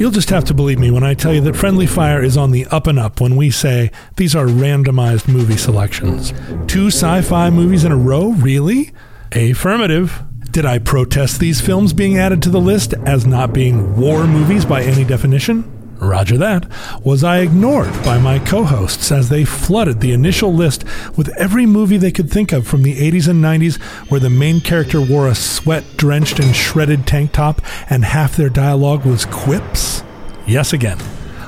You'll just have to believe me when I tell you that Friendly Fire is on the up and up when we say these are randomized movie selections. Two sci fi movies in a row? Really? Affirmative. Did I protest these films being added to the list as not being war movies by any definition? Roger that. Was I ignored by my co hosts as they flooded the initial list with every movie they could think of from the 80s and 90s where the main character wore a sweat drenched and shredded tank top and half their dialogue was quips? Yes, again.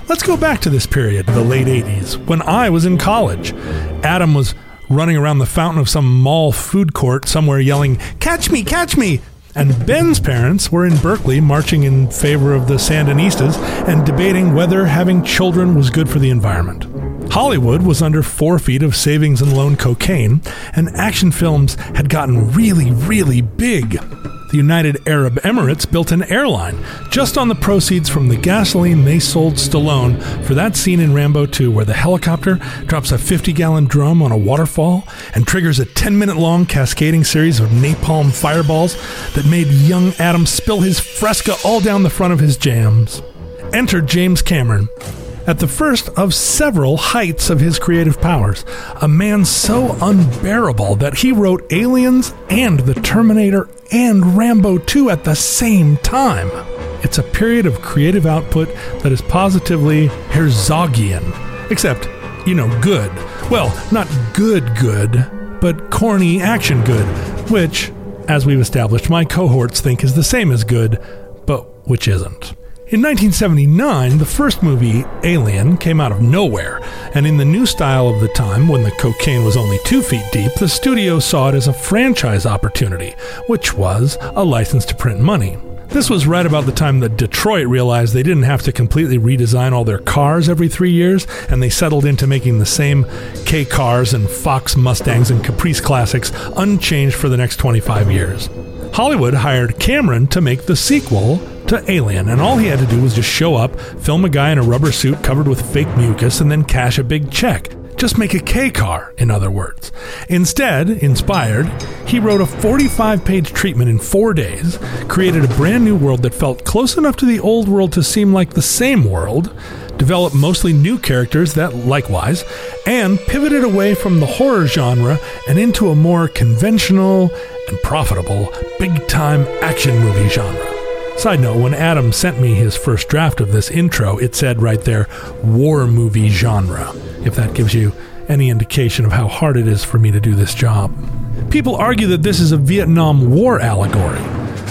Let's go back to this period, the late 80s, when I was in college. Adam was running around the fountain of some mall food court somewhere yelling, Catch me, catch me! And Ben's parents were in Berkeley marching in favor of the Sandinistas and debating whether having children was good for the environment. Hollywood was under four feet of savings and loan cocaine, and action films had gotten really, really big the United Arab Emirates built an airline just on the proceeds from the gasoline they sold Stallone for that scene in Rambo 2 where the helicopter drops a 50 gallon drum on a waterfall and triggers a 10 minute long cascading series of napalm fireballs that made young Adam spill his fresca all down the front of his jams. Enter James Cameron, at the first of several heights of his creative powers, a man so unbearable that he wrote Aliens and The Terminator and Rambo 2 at the same time. It's a period of creative output that is positively Herzogian, except, you know, good. Well, not good, good, but corny action good, which, as we've established, my cohorts think is the same as good, but which isn't. In 1979, the first movie, Alien, came out of nowhere, and in the new style of the time, when the cocaine was only two feet deep, the studio saw it as a franchise opportunity, which was a license to print money. This was right about the time that Detroit realized they didn't have to completely redesign all their cars every three years, and they settled into making the same K cars and Fox Mustangs and Caprice classics unchanged for the next 25 years. Hollywood hired Cameron to make the sequel to Alien, and all he had to do was just show up, film a guy in a rubber suit covered with fake mucus, and then cash a big check. Just make a K car, in other words. Instead, inspired, he wrote a 45 page treatment in four days, created a brand new world that felt close enough to the old world to seem like the same world, developed mostly new characters that likewise, and pivoted away from the horror genre and into a more conventional and profitable big time action movie genre. Side note, when Adam sent me his first draft of this intro, it said right there, war movie genre, if that gives you any indication of how hard it is for me to do this job. People argue that this is a Vietnam War allegory.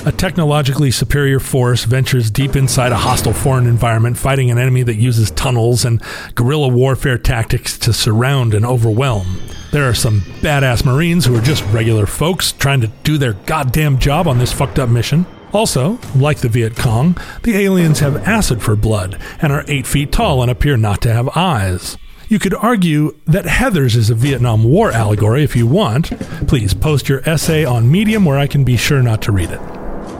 A technologically superior force ventures deep inside a hostile foreign environment, fighting an enemy that uses tunnels and guerrilla warfare tactics to surround and overwhelm. There are some badass Marines who are just regular folks trying to do their goddamn job on this fucked up mission. Also, like the Viet Cong, the aliens have acid for blood and are 8 feet tall and appear not to have eyes. You could argue that Heathers is a Vietnam War allegory if you want. Please post your essay on Medium where I can be sure not to read it.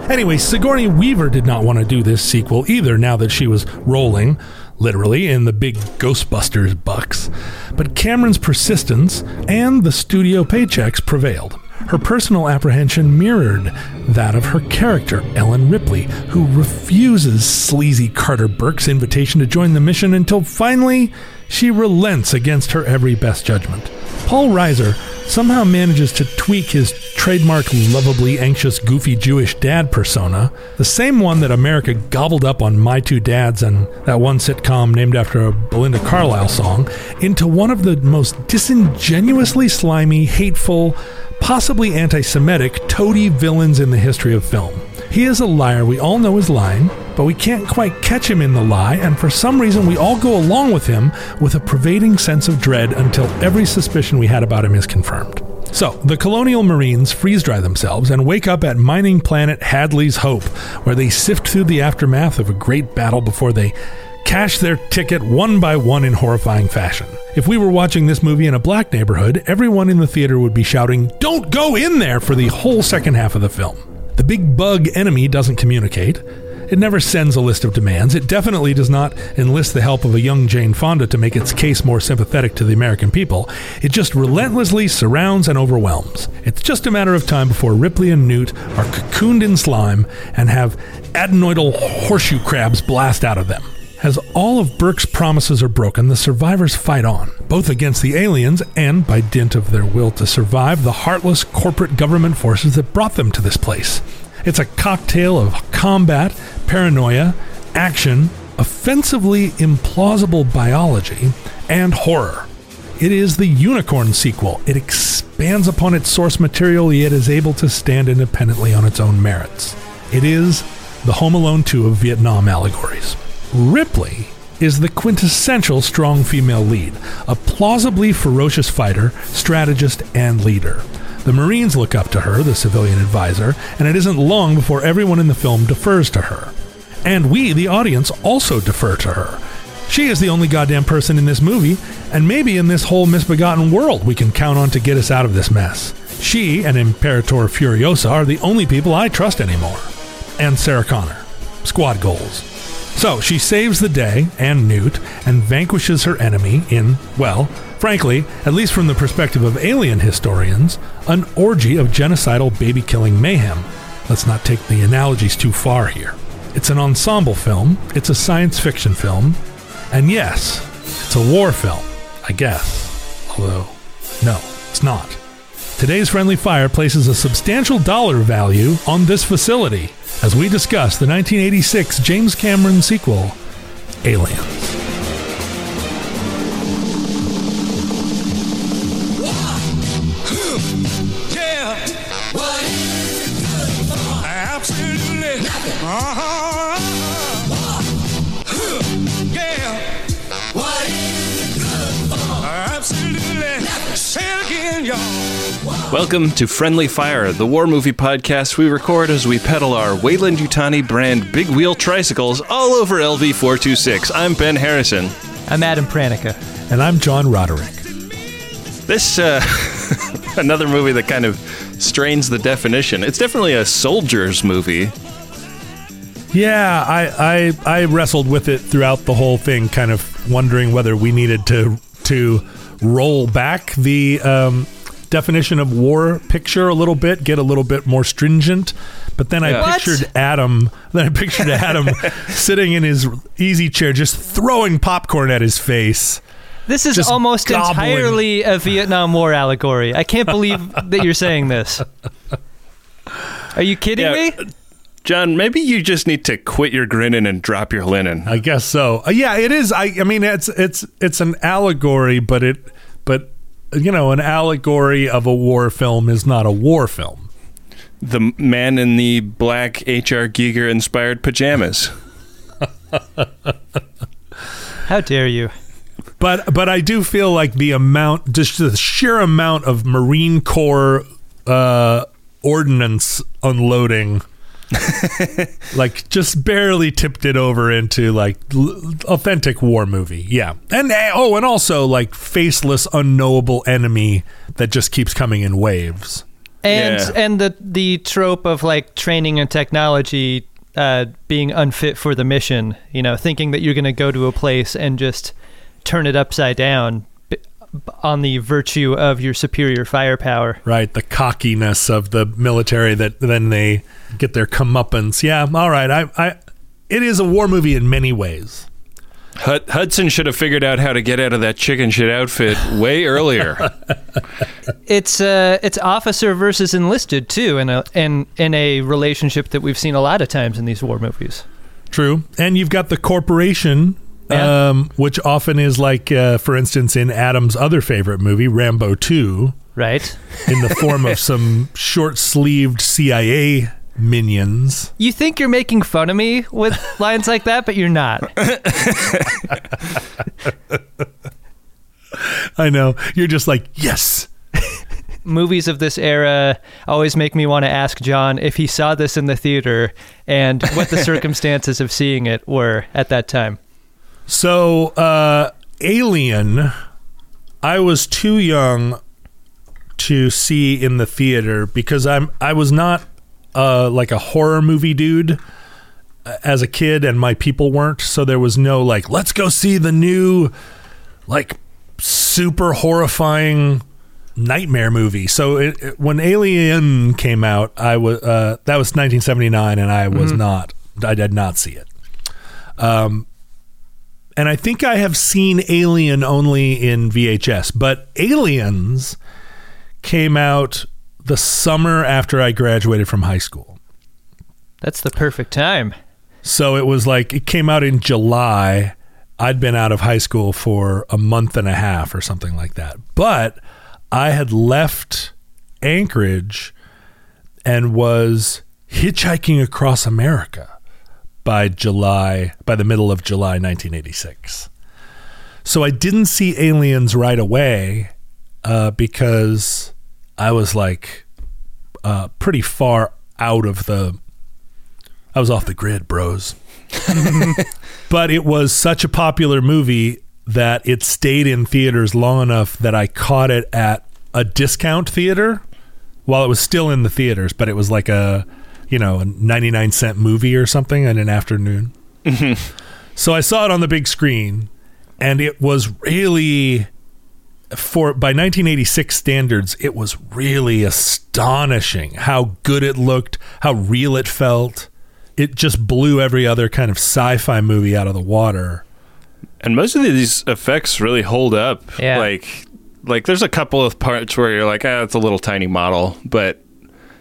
Anyway, Sigourney Weaver did not want to do this sequel either now that she was rolling, literally, in the big Ghostbusters bucks. But Cameron's persistence and the studio paychecks prevailed. Her personal apprehension mirrored that of her character, Ellen Ripley, who refuses sleazy Carter Burke's invitation to join the mission until finally she relents against her every best judgment. Paul Reiser somehow manages to tweak his trademark lovably anxious, goofy Jewish dad persona, the same one that America gobbled up on My Two Dads and that one sitcom named after a Belinda Carlisle song, into one of the most disingenuously slimy, hateful, possibly anti Semitic, toady villains in the history of film. He is a liar we all know is lying, but we can't quite catch him in the lie, and for some reason we all go along with him with a pervading sense of dread until every suspicion we had about him is confirmed. So, the colonial marines freeze dry themselves and wake up at mining planet Hadley's Hope, where they sift through the aftermath of a great battle before they cash their ticket one by one in horrifying fashion. If we were watching this movie in a black neighborhood, everyone in the theater would be shouting, Don't go in there for the whole second half of the film. The big bug enemy doesn't communicate. It never sends a list of demands. It definitely does not enlist the help of a young Jane Fonda to make its case more sympathetic to the American people. It just relentlessly surrounds and overwhelms. It's just a matter of time before Ripley and Newt are cocooned in slime and have adenoidal horseshoe crabs blast out of them. As all of Burke's promises are broken, the survivors fight on, both against the aliens and, by dint of their will to survive, the heartless corporate government forces that brought them to this place. It's a cocktail of combat, paranoia, action, offensively implausible biology, and horror. It is the Unicorn sequel. It expands upon its source material, yet is able to stand independently on its own merits. It is the Home Alone 2 of Vietnam allegories. Ripley is the quintessential strong female lead, a plausibly ferocious fighter, strategist, and leader. The Marines look up to her, the civilian advisor, and it isn't long before everyone in the film defers to her. And we, the audience, also defer to her. She is the only goddamn person in this movie, and maybe in this whole misbegotten world we can count on to get us out of this mess. She and Imperator Furiosa are the only people I trust anymore. And Sarah Connor. Squad goals. So she saves the day and Newt and vanquishes her enemy in, well, frankly, at least from the perspective of alien historians, an orgy of genocidal baby killing mayhem. Let's not take the analogies too far here. It's an ensemble film, it's a science fiction film, and yes, it's a war film, I guess. Although, no, it's not. Today's Friendly Fire places a substantial dollar value on this facility as we discuss the 1986 James Cameron sequel, Aliens. Uh-huh. Y'all. Welcome to Friendly Fire, the war movie podcast we record as we pedal our Weyland-Yutani brand big wheel tricycles all over LV 426. I'm Ben Harrison. I'm Adam Pranica. And I'm John Roderick. This, uh, another movie that kind of strains the definition. It's definitely a soldier's movie. Yeah, I, I I wrestled with it throughout the whole thing, kind of wondering whether we needed to to roll back the um, definition of war picture a little bit, get a little bit more stringent. But then I Yeah. What? pictured Adam. Then I pictured Adam sitting in his easy chair, just throwing popcorn at his face. This is Just almost gobbling. entirely a Vietnam War allegory. I can't believe that you're saying this. Are you kidding Yeah. me? John, maybe you just need to quit your grinning and drop your linen. I guess so. Uh, yeah, it is. I I mean, it's it's it's an allegory, but it but you know, an allegory of a war film is not a war film. The man in the black H.R. Giger inspired pajamas. How dare you? But but I do feel like the amount, just the sheer amount of Marine Corps uh, ordnance unloading, like just barely tipped it over into like l- authentic war movie. Yeah, and uh, oh, and also like faceless, unknowable enemy that just keeps coming in waves. And Yeah. and the the trope of like training and technology uh, being unfit for the mission. You know, thinking that you're going to go to a place and just turn it upside down on the virtue of your superior firepower. Right, the cockiness of the military that then they get their comeuppance. Yeah, all right. I, I, it is a war movie in many ways. Hudson should have figured out how to get out of that chicken shit outfit way earlier. It's uh, it's officer versus enlisted too, in a in in a relationship that we've seen a lot of times in these war movies. True. And you've got the corporation, Yeah. um, which often is like, uh, for instance, in Adam's other favorite movie, Rambo 2, Right? in the form of some short sleeved CIA minions. You think you're making fun of me with lines like that, but you're not. I know. You're just like, yes. Movies of this era always make me want to ask John if he saw this in the theater and what the circumstances of seeing it were at that time. So, uh, Alien, I was too young to see in the theater because I'm I was not uh, like a horror movie dude. uh, as a kid, and my people weren't. So there was no like, let's go see the new, like, super horrifying nightmare movie. So it, it- when Alien came out, I was uh, that was 1979, and I was not. I did not see it. Um, and I think I have seen Alien only in VHS, but Aliens came out the summer after I graduated from high school. That's the perfect time. So it was like it came out in July. I'd been out of high school for a month and a half or something like that. But I had left Anchorage and was hitchhiking across America by July, by the middle of July 1986. So I didn't see aliens right away uh, because I was like uh, pretty far out of the. I was off the grid, bros. but it was such a popular movie that it stayed in theaters long enough that I caught it at a discount theater while it was still in the theaters, but it was like a, you know, a 99 cent movie or something in an afternoon. so I saw it on the big screen and it was really for by 1986 standards, it was really astonishing how good it looked, how real it felt. It just blew every other kind of sci-fi movie out of the water. And most of these effects really hold up. Yeah. Like, like there's a couple of parts where you're like, ah, it's a little tiny model, but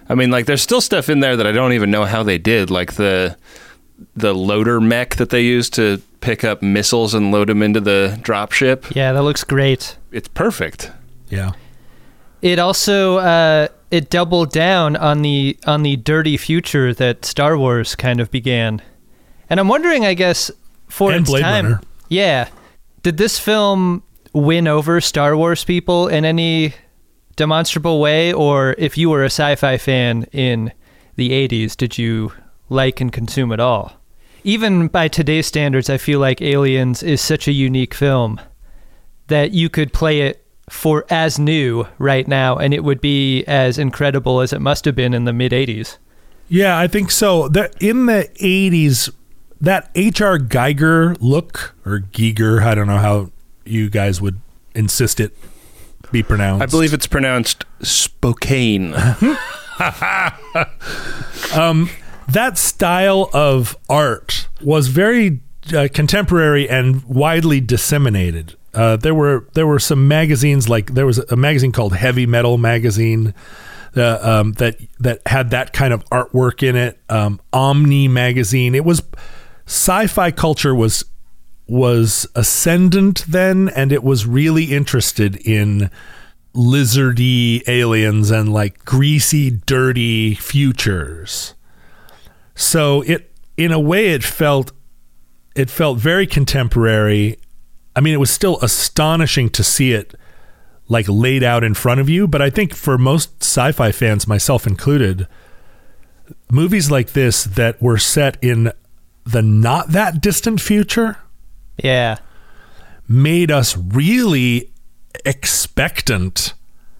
I mean, like, there's still stuff in there that I don't even know how they did, like the the loader mech that they use to pick up missiles and load them into the dropship. Yeah, that looks great. It's perfect. Yeah. It also uh, it doubled down on the on the dirty future that Star Wars kind of began, and I'm wondering, I guess, for And its Blade time, Runner. yeah, did this film win over Star Wars people in any demonstrable way, or if you were a sci-fi fan in the '80s, did you like and consume at all? Even by today's standards, I feel like Aliens is such a unique film that you could play it for as new right now and it would be as incredible as it must have been in the mid 80s. Yeah, I think so. That in the '80s, that H.R. Giger look or Giger, I don't know how you guys would insist it be pronounced. I believe it's pronounced Spokane. Um, that style of art was very uh, contemporary and widely disseminated. Uh, there were there were some magazines like there was a magazine called Heavy Metal Magazine uh, um, that that had that kind of artwork in it. Um, Omni Magazine. It was sci-fi culture was was ascendant then, and it was really interested in lizardy aliens and like greasy, dirty futures. So it in a way it felt it felt very contemporary. I mean it was still astonishing to see it like laid out in front of you, but I think for most sci-fi fans myself included, movies like this that were set in the not that distant future Yeah. made us really expectant.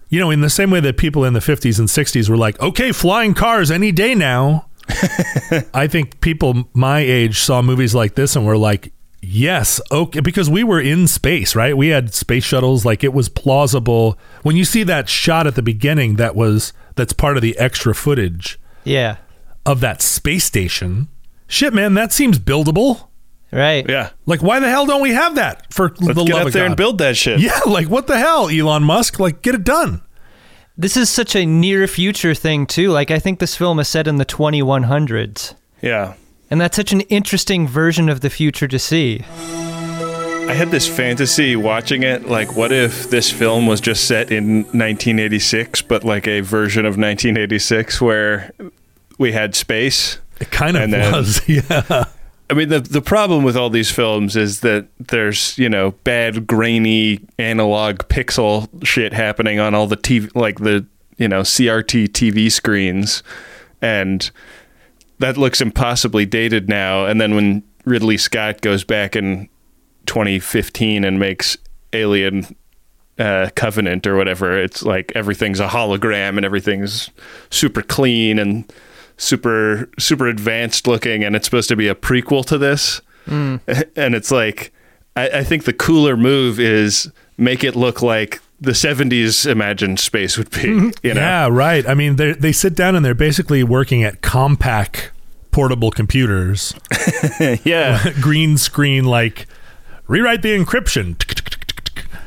You know, in the same way that people in the 50s and 60s were like, okay, flying cars any day now. I think people my age saw movies like this and were like, yes, okay, because we were in space, right? We had space shuttles. Like it was plausible. When you see that shot at the beginning, that was that's part of the extra footage Yeah. of that space station. Shit, man, that seems buildable. Right. yeah. Like, why the hell don't we have that for Let's the get love up of there God? and build that shit. Yeah, like what the hell, Elon Musk? Like, get it done. This is such a near future thing too. Like I think this film is set in the 2100s. Yeah. And that's such an interesting version of the future to see. I had this fantasy watching it. Like, what if this film was just set in 1986, but like a version of 1986 where we had space? It kind of And then- was. Yeah. I mean, the the problem with all these films is that there's you know bad grainy analog pixel shit happening on all the TV, like the you know CRT TV screens, and that looks impossibly dated now. And then when Ridley Scott goes back in 2015 and makes Alien uh, Covenant or whatever, it's like everything's a hologram and everything's super clean and super super advanced looking, and it's supposed to be a prequel to this. Mm. And it's like, I, I think the cooler move is make it look like the '70s imagined space would be. Mm-hmm. You know, Yeah, right. I mean, they they sit down and they're basically working at Compaq portable computers, yeah. green screen, like rewrite the encryption.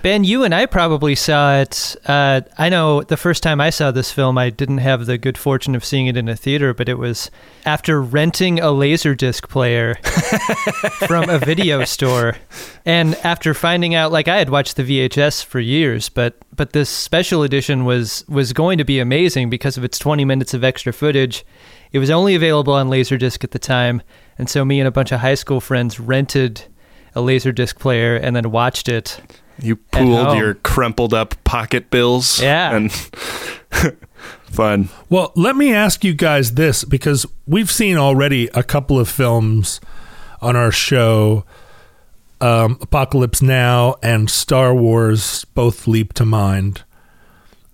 Ben, you and I probably saw it. Uh, I know the first time I saw this film, I didn't have the good fortune of seeing it in a theater, but it was after renting a Laserdisc player from a video store. And after finding out, like I had watched the VHS for years, but but this special edition was was going to be amazing because of its 20 minutes of extra footage. It was only available on Laserdisc at the time, and so me and a bunch of high school friends rented a Laserdisc player and then watched it. You pooled your crumpled up pocket bills. Yeah. And fun. Well, let me ask you guys this because we've seen already a couple of films on our show. Um, Apocalypse Now and Star Wars both leap to mind.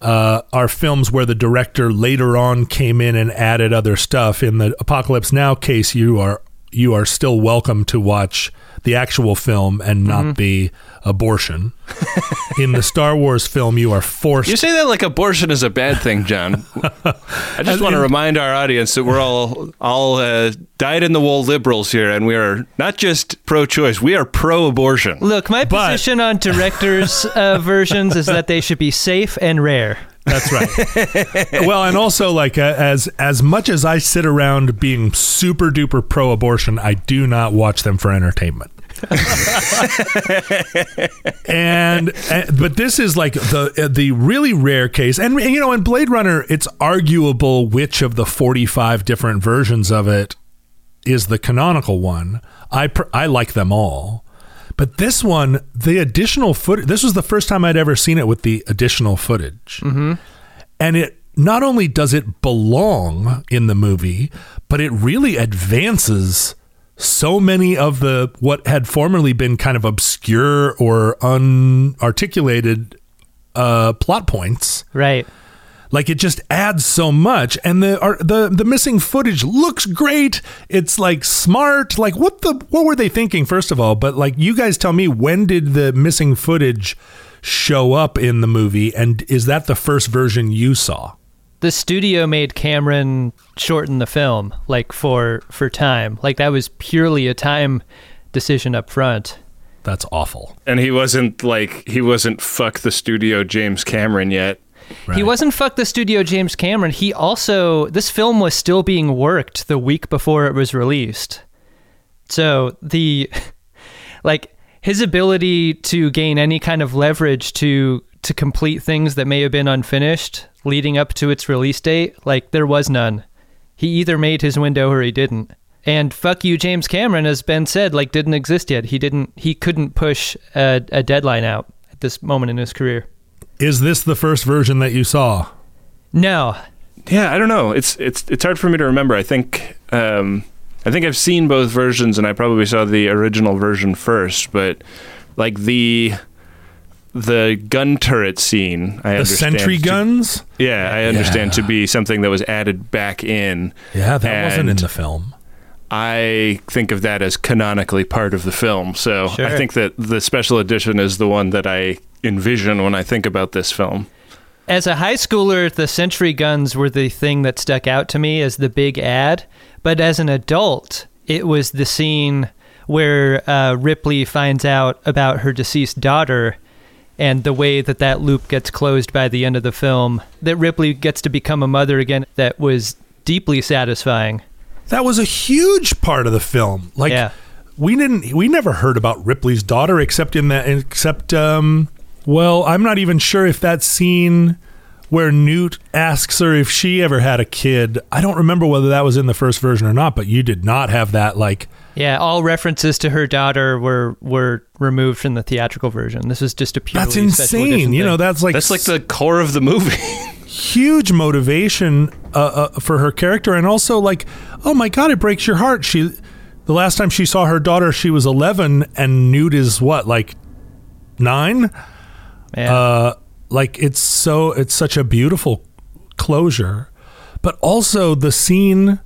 Uh, are films where the director later on came in and added other stuff. In the Apocalypse Now case, you are you are still welcome to watch the actual film and not the abortion. In the Star Wars film, you are forced. You say that like abortion is a bad thing, John. I just want to remind our audience that we're all all uh, dyed in the wool liberals here, and we are not just pro-choice; we are pro-abortion. Look, my But- position on directors' uh, versions is that they should be safe and rare. That's right. well, and also like uh, as as much as I sit around being super duper pro abortion, I do not watch them for entertainment. and, and but this is like the uh, the really rare case, and, and you know, in Blade Runner, it's arguable which of the forty five different versions of it is the canonical one. I pr- I like them all. But this one, the additional footage, this was the first time I'd ever seen it with the additional footage. Mm-hmm. And it not only does it belong in the movie, but it really advances so many of the what had formerly been kind of obscure or unarticulated uh, plot points. Right. Like it just adds so much, and the are, the the missing footage looks great. It's like smart. Like what the what were they thinking first of all? But like you guys tell me, when did the missing footage show up in the movie, and is that the first version you saw? The studio made Cameron shorten the film, like for for time. Like that was purely a time decision up front. That's awful. And he wasn't like he wasn't fuck the studio James Cameron yet. He wasn't fuck the studio James Cameron. He also this film was still being worked the week before it was released. So the like his ability to gain any kind of leverage to to complete things that may have been unfinished leading up to its release date, like there was none. He either made his window or he didn't. And fuck you, James Cameron, as Ben said, like didn't exist yet. He didn't. He couldn't push a, a deadline out at this moment in his career. Is this the first version that you saw? No, Yeah, I don't know. It's it's it's hard for me to remember. I think um, I think I've seen both versions, and I probably saw the original version first. But like the the gun turret scene, I understand. The understand sentry to- guns? yeah, I understand to be something that was added back in. Yeah, that wasn't in the film. I think of that as canonically part of the film. So Sure. I think that the special edition is the one that I envision when I think about this film. As a high schooler, the sentry guns were the thing that stuck out to me as the big ad. But as an adult, it was the scene where uh, Ripley finds out about her deceased daughter and the way that that loop gets closed by the end of the film. That Ripley gets to become a mother again, that was deeply satisfying. That was a huge part of the film. Like Yeah. we didn't we never heard about Ripley's daughter except in that except um well, I'm not even sure if that scene where Newt asks her if she ever had a kid. I don't remember whether that was in the first version or not, but you did not have that like Yeah, all references to her daughter were were removed from the theatrical version. This was just a purely that's insane. You know, that's like That's like the core of the movie. huge motivation uh, uh, for her character and also like oh my god it breaks your heart she the last time she saw her daughter she was 11 and newt is what like 9 Yeah. uh like it's so it's such a beautiful closure but also the scene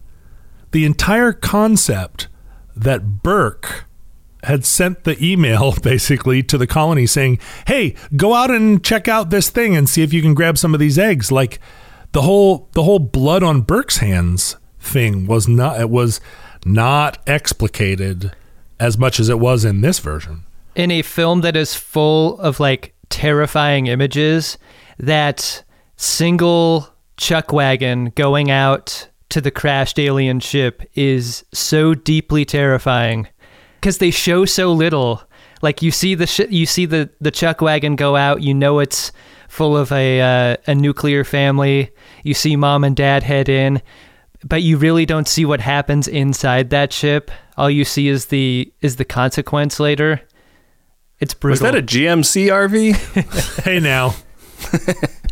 the entire concept that Burke had sent the email basically to the colony saying, "Hey, go out and check out this thing and see if you can grab some of these eggs." Like the whole the whole blood on Burke's hands thing was not it was not explicated as much as it was in this version. in a film that is full of like terrifying images, that single chuck wagon going out to the crashed alien ship is so deeply terrifying because they show so little. Like you see the sh- you see the the chuck wagon go out, you know it's full of a uh, a nuclear family. You see mom and dad head in, but you really don't see what happens inside that ship. All you see is the is the consequence later. It's brutal. Was that a GMC RV? Hey now.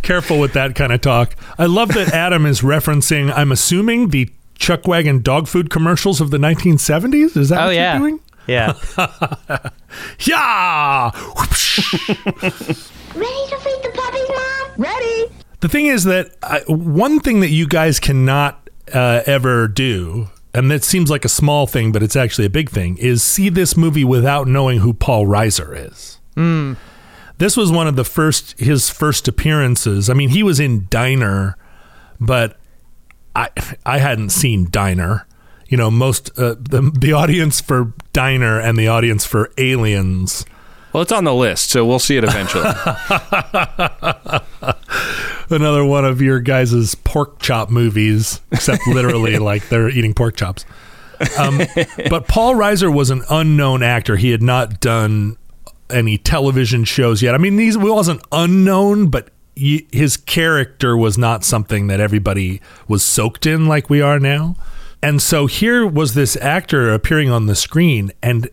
Careful with that kind of talk. I love that Adam is referencing, I'm assuming, the Chuck Wagon dog food commercials of the 1970s. Is that oh what yeah, you're doing? yeah. Yeah! Ready to feed the puppies, Mom? Ready. The thing is that I, one thing that you guys cannot uh, ever do, and that seems like a small thing, but it's actually a big thing, is see this movie without knowing who Paul Reiser is. This was one of the first his first appearances. I mean, he was in Diner, but I I hadn't seen Diner. You know, most uh, the the audience for Diner and the audience for Aliens well, it's on the list, so we'll see it eventually. another one of your guys' pork chop movies, except literally like they're eating pork chops. Um, but Paul Reiser was an unknown actor. He had not done any television shows yet. I mean, he wasn't unknown, but he, his character was not something that everybody was soaked in like we are now. And so here was this actor appearing on the screen and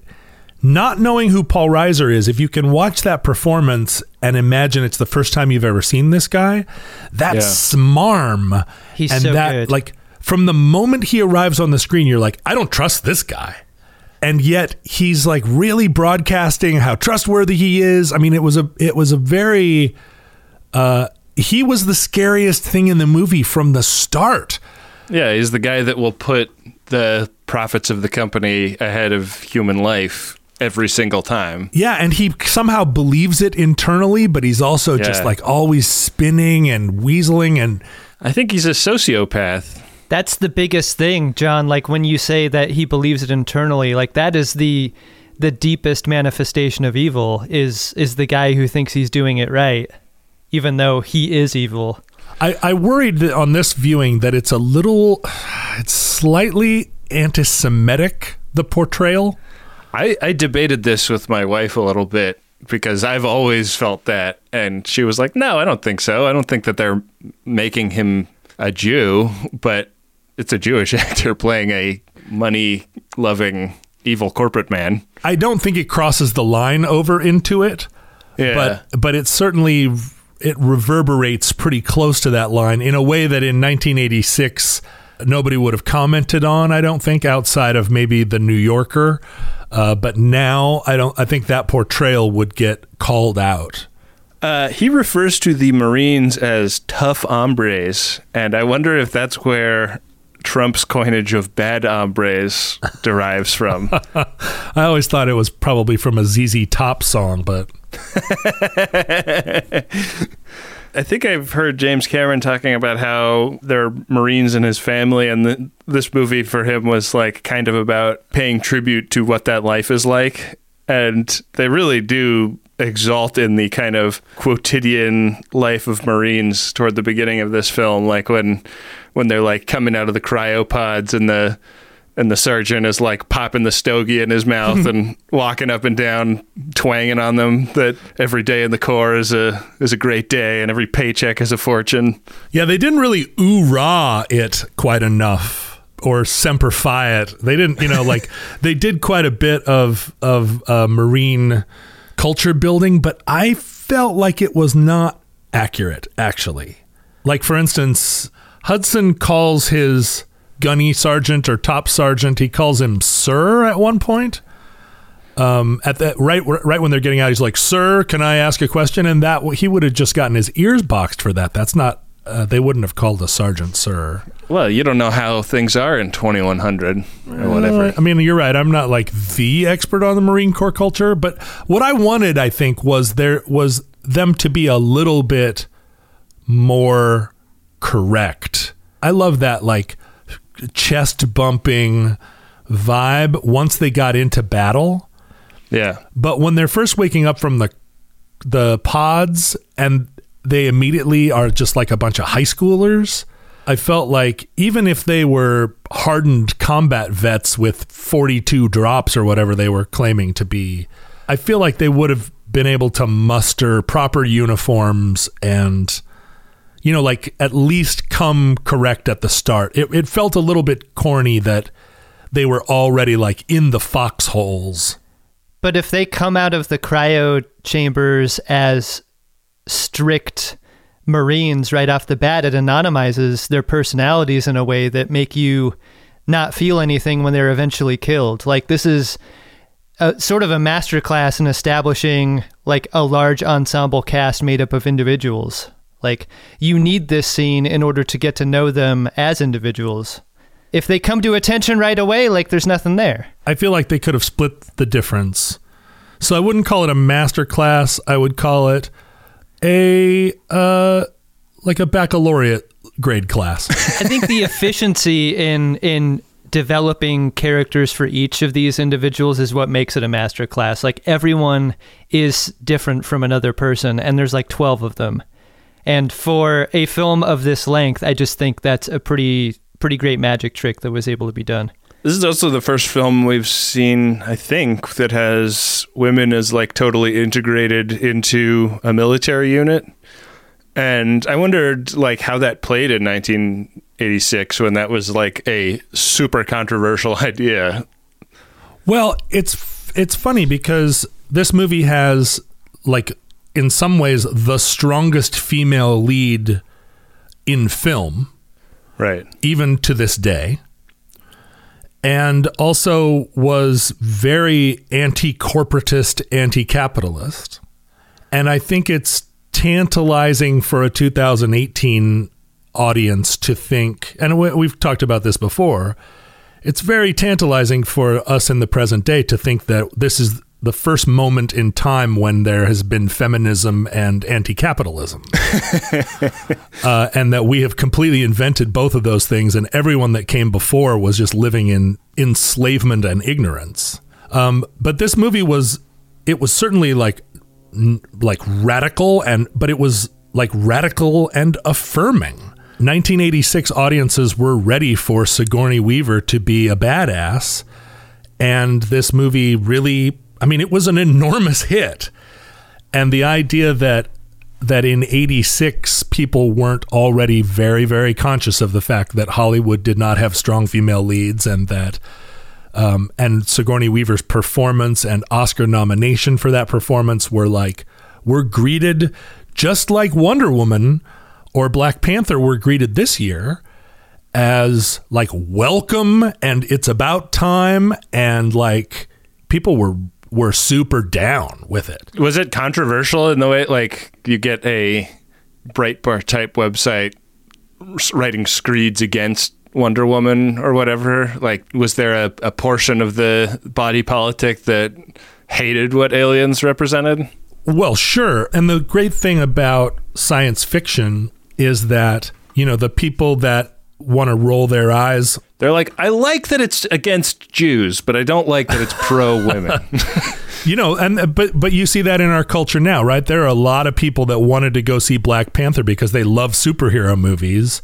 not knowing who Paul Reiser is, if you can watch that performance and imagine it's the first time you've ever seen this guy, that Yeah. smarm He's and so that good. like from the moment he arrives on the screen, you're like, I don't trust this guy. And yet he's like really broadcasting how trustworthy he is. I mean, it was a it was a very uh he was the scariest thing in the movie from the start. yeah, he's the guy that will put the profits of the company ahead of human life every single time. Yeah, and he somehow believes it internally, but he's also just like always spinning and weaseling and I think he's a sociopath. That's the biggest thing, John. Like when you say that he believes it internally, like that is the the deepest manifestation of evil is is the guy who thinks he's doing it right, even though he is evil. I, I worried that on this viewing that it's a little it's slightly anti-Semitic, the portrayal. I, I debated this with my wife a little bit because I've always felt that. And she was like, no, I don't think so. I don't think that they're making him a Jew, but it's a Jewish actor playing a money loving evil corporate man. I don't think it crosses the line over into it. Yeah. but but it certainly it reverberates pretty close to that line in a way that in 1986 nobody would have commented on. I don't think outside of maybe the New Yorker, uh, but now I don't. I think that portrayal would get called out. Uh, he refers to the Marines as tough hombres, and I wonder if that's where Trump's coinage of bad hombres derives from. I always thought it was probably from a ZZ Top song, but I think I've heard James Cameron talking about how there are Marines in his family, and the, this movie for him was like kind of about paying tribute to what that life is like. And they really do exalt in the kind of quotidian life of Marines toward the beginning of this film, like when when they're like coming out of the cryopods and the and the surgeon is like popping the stogie in his mouth and walking up and down, twanging on them that every day in the Corps is a is a great day and every paycheck is a fortune. yeah, they didn't really ooh rah it quite enough or semper fi it. They didn't, you know, like they did quite a bit of of uh, marine culture building, but I felt like it was not accurate actually. Like for instance, Hudson calls his gunny sergeant or top sergeant, he calls him sir at one point. Um, at that right, right when they're getting out, he's like, "Sir, can I ask a question?" And that he would have just gotten his ears boxed for that. That's not uh, they wouldn't have called a sergeant sir. Well, you don't know how things are in 2100 or whatever. Uh, I mean, you're right. I'm not like the expert on the Marine Corps culture, but what I wanted, I think, was there was them to be a little bit more correct. I love that like chest bumping vibe once they got into battle. yeah. But when they're first waking up from the the pods and they immediately are just like a bunch of high schoolers, I felt like even if they were hardened combat vets with 42 drops or whatever they were claiming to be, I feel like they would have been able to muster proper uniforms and you know like at least come correct at the start. It it felt a little bit corny that they were already like in the foxholes. But if they come out of the cryo chambers as strict Marines right off the bat, it anonymizes their personalities in a way that make you not feel anything when they're eventually killed. Like this is a, sort of a masterclass in establishing like a large ensemble cast made up of individuals. Like you need this scene in order to get to know them as individuals. If they come to attention right away, like there's nothing there. I feel like they could have split the difference. So I wouldn't call it a master class. I would call it a uh like a baccalaureate grade class. I think the efficiency in in developing characters for each of these individuals is what makes it a master class. Like everyone is different from another person and there's like 12 of them. And for a film of this length, I just think that's a pretty pretty great magic trick that was able to be done. This is also the first film we've seen, I think, that has women as like totally integrated into a military unit. And I wondered like how that played in 1986 when that was like a super controversial idea. well, it's it's funny because this movie has like in some ways the strongest female lead in film Right. even to this day, and also was very anti corporatist, anti capitalist. And I think it's tantalizing for a 2018 audience to think, and we- we've talked about this before, it's very tantalizing for us in the present day to think that this is the first moment in time when there has been feminism and anti capitalism uh, and that we have completely invented both of those things, and everyone that came before was just living in enslavement and ignorance. Um, but this movie was, it was certainly like, n- like radical, and but it was like radical and affirming. 1986 audiences were ready for Sigourney Weaver to be a badass, and this movie really, I mean, it was an enormous hit. And the idea that that in 86 people weren't already very very conscious of the fact that Hollywood did not have strong female leads and that um, and Sigourney Weaver's performance and Oscar nomination for that performance were like were greeted just like Wonder Woman or Black Panther were greeted this year as like welcome and it's about time and like people were were super down with it. Was it controversial in the way like you get a Breitbart type website writing screeds against Wonder Woman or whatever? Like, was there a, a portion of the body politic that hated what aliens represented? Well, sure. And the great thing about science fiction is that, you know, the people that want to roll their eyes They're like, I like that it's against Jews, but I don't like that it's pro women. you know and but but you see that in our culture now right there are a lot of people that wanted to go see black panther because they love superhero movies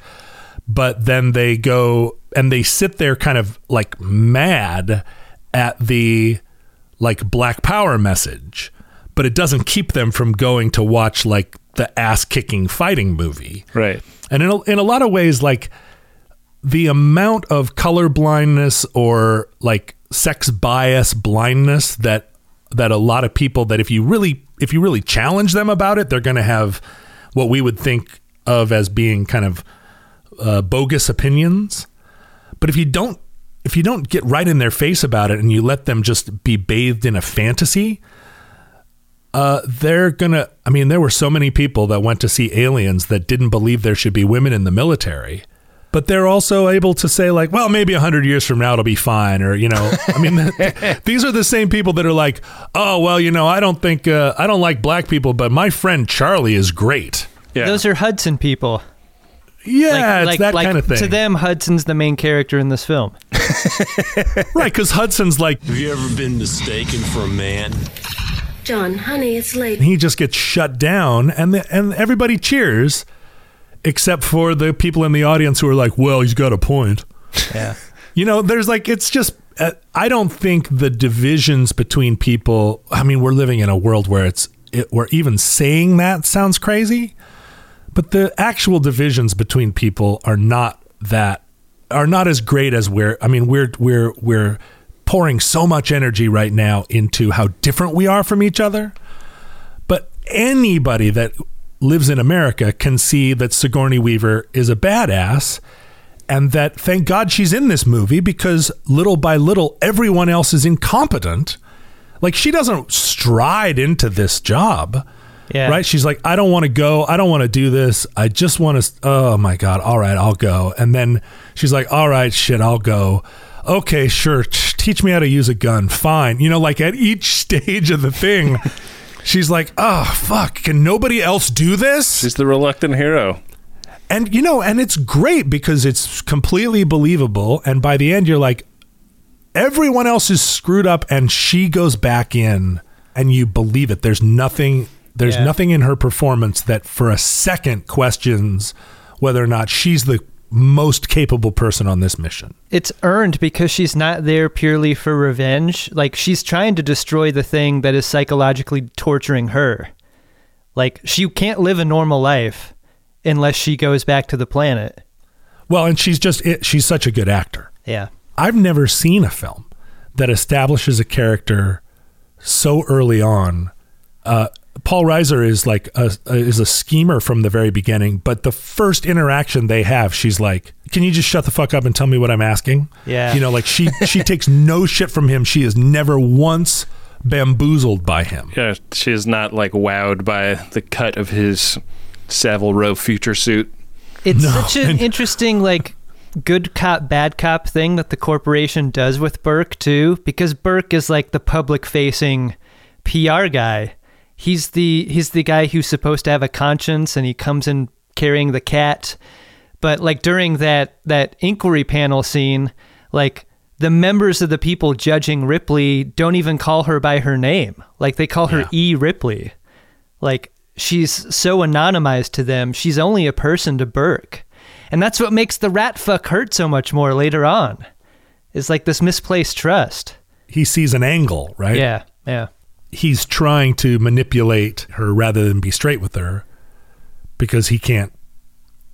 but then they go and they sit there kind of like mad at the like black power message but it doesn't keep them from going to watch like the ass kicking fighting movie right. and in a, in a lot of ways, like the amount of color blindness or like sex bias blindness that that a lot of people that if you really if you really challenge them about it, they're going to have what we would think of as being kind of uh, bogus opinions. But if you don't if you don't get right in their face about it and you let them just be bathed in a fantasy, uh, they're gonna. I mean, there were so many people that went to see Aliens that didn't believe there should be women in the military. But they're also able to say like, well, maybe a hundred years from now it'll be fine, or you know, I mean, these are the same people that are like, oh, well, you know, I don't think uh, I don't like black people, but my friend Charlie is great. Yeah. Those are Hudson people. Yeah, it's that kind of thing, To them, Hudson's the main character in this film. right? Because Hudson's like Have you ever been mistaken for a man? John, honey, it's late. he just gets shut down, and the, and everybody cheers, except for the people in the audience who are like, well, he's got a point. Yeah. You know, there's like, it's just, uh, I don't think the divisions between people, I mean, we're living in a world where it's, it, where even saying that sounds crazy, but the actual divisions between people are not that, are not as great as we're, I mean, we're, we're, we're pouring so much energy right now into how different we are from each other. But anybody that lives in America can see that Sigourney Weaver is a badass and that thank God she's in this movie because little by little everyone else is incompetent. Like she doesn't stride into this job. Yeah. Right? She's like, I don't want to go. I don't want to do this. I just want to. Oh my God. All right, I'll go. And then she's like, All right, shit, I'll go. Okay, sure. Teach me how to use a gun. Fine. You know, like at each stage of the thing, she's like, Oh, fuck. Can nobody else do this? She's the reluctant hero. And you know, and it's great because it's completely believable. And by the end, you're like, everyone else is screwed up, and she goes back in, and you believe it. There's nothing. There's Yeah. nothing in her performance that for a second questions whether or not she's the most capable person on this mission. It's earned because she's not there purely for revenge. Like she's trying to destroy the thing that is psychologically torturing her. Like she can't live a normal life unless she goes back to the planet. Well, and she's just it, she's such a good actor. Yeah. I've never seen a film that establishes a character so early on. Uh, Paul Reiser is like a, a- is a schemer from the very beginning, but the first interaction they have, she's like, "Can you just shut the fuck up and tell me what I'm asking?" Yeah. you know, like she she takes no shit from him. She is never once bamboozled by him. Yeah, she is not like wowed by the cut of his Savile Row future suit. It's No, such an interesting like good cop bad cop thing that the corporation does with Burke too because Burke is like the public facing PR guy. He's the he's the guy who's supposed to have a conscience and he comes in carrying the cat. But like during that that inquiry panel scene, like the members of the people judging Ripley don't even call her by her name. Like they call her Yeah. E Ripley. Like she's so anonymized to them. She's only a person to Burke. And that's what makes the rat fuck hurt so much more later on. Is like this misplaced trust. He sees an angle, right? Yeah, yeah. He's trying to manipulate her rather than be straight with her because he can't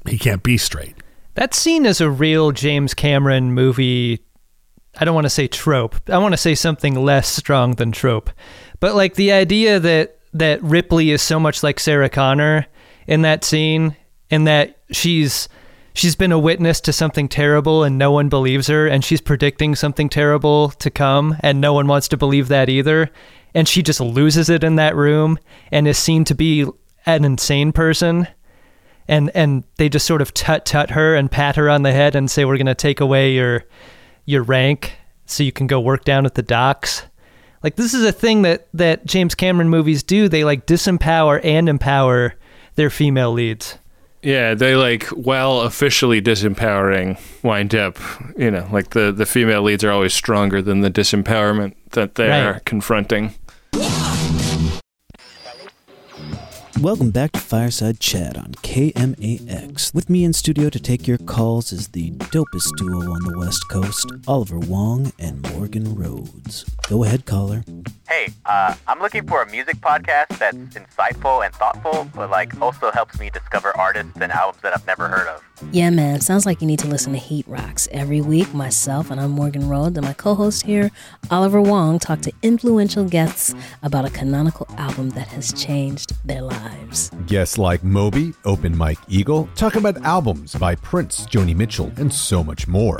he can't be straight. That scene is a real James Cameron movie. I don't want to say trope. I want to say something less strong than trope. But like the idea that that Ripley is so much like Sarah Connor in that scene and that she's she's been a witness to something terrible and no one believes her and she's predicting something terrible to come and no one wants to believe that either and she just loses it in that room and is seen to be an insane person and and they just sort of tut tut her and pat her on the head and say we're going to take away your your rank so you can go work down at the docks. Like this is a thing that that James Cameron movies do. They like disempower and empower their female leads. Yeah, they like while officially disempowering wind up, you know, like the the female leads are always stronger than the disempowerment that they Right. are confronting. Welcome back to Fireside Chat on KMAX. With me in studio to take your calls is the dopest duo on the West Coast, Oliver Wang and Morgan Rhodes. Go ahead, caller. Hey, uh, I'm looking for a music podcast that's insightful and thoughtful, but like also helps me discover artists and albums that I've never heard of. Yeah, man. Sounds like you need to listen to Heat Rocks. Every week, myself and I'm Morgan Rhodes and my co host here, Oliver Wang, talk to influential guests about a canonical album that has changed their lives. Guests like Moby, Open Mike Eagle, talk about albums by Prince, Joni Mitchell, and so much more.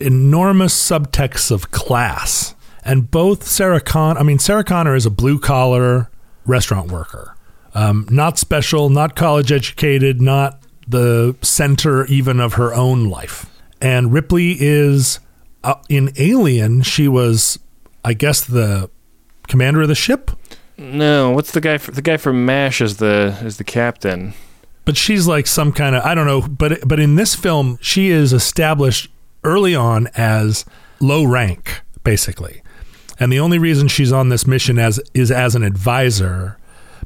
enormous subtexts of class, and both Sarah Con. I mean, Sarah Connor is a blue collar restaurant worker, um, not special, not college educated, not the center even of her own life. And Ripley is uh, in Alien. She was, I guess, the commander of the ship. No, what's the guy? For, the guy from Mash is the is the captain. but she's like some kind of I don't know, but but in this film she is established early on as low rank basically. And the only reason she's on this mission as is as an advisor,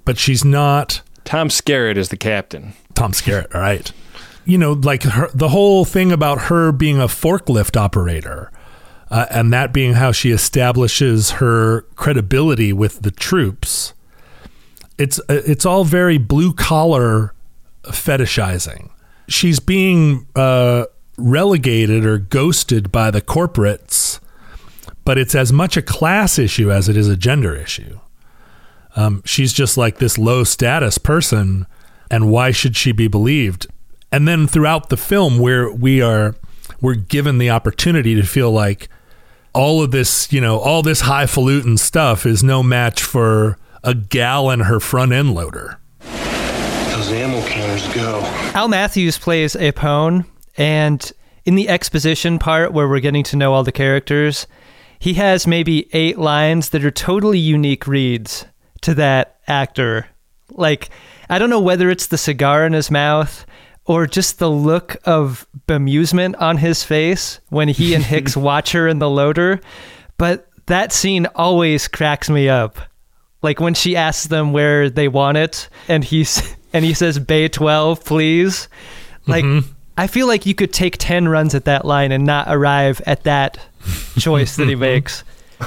but she's not Tom Skerritt is the captain. Tom Skerritt, all right. You know, like her, the whole thing about her being a forklift operator, uh, and that being how she establishes her credibility with the troops. It's uh, it's all very blue collar fetishizing. She's being uh, relegated or ghosted by the corporates, but it's as much a class issue as it is a gender issue. Um, she's just like this low status person, and why should she be believed? And then throughout the film, where we are, we're given the opportunity to feel like all of this, you know, all this highfalutin stuff is no match for a gal and her front end loader. Those ammo counters go. Al Matthews plays Apone, and in the exposition part where we're getting to know all the characters, he has maybe eight lines that are totally unique reads to that actor. Like, I don't know whether it's the cigar in his mouth or just the look of bemusement on his face when he and Hicks watch her in the loader, but that scene always cracks me up. Like when she asks them where they want it, and he's and he says Bay twelve, please. Like mm-hmm. I feel like you could take ten runs at that line and not arrive at that choice that he makes.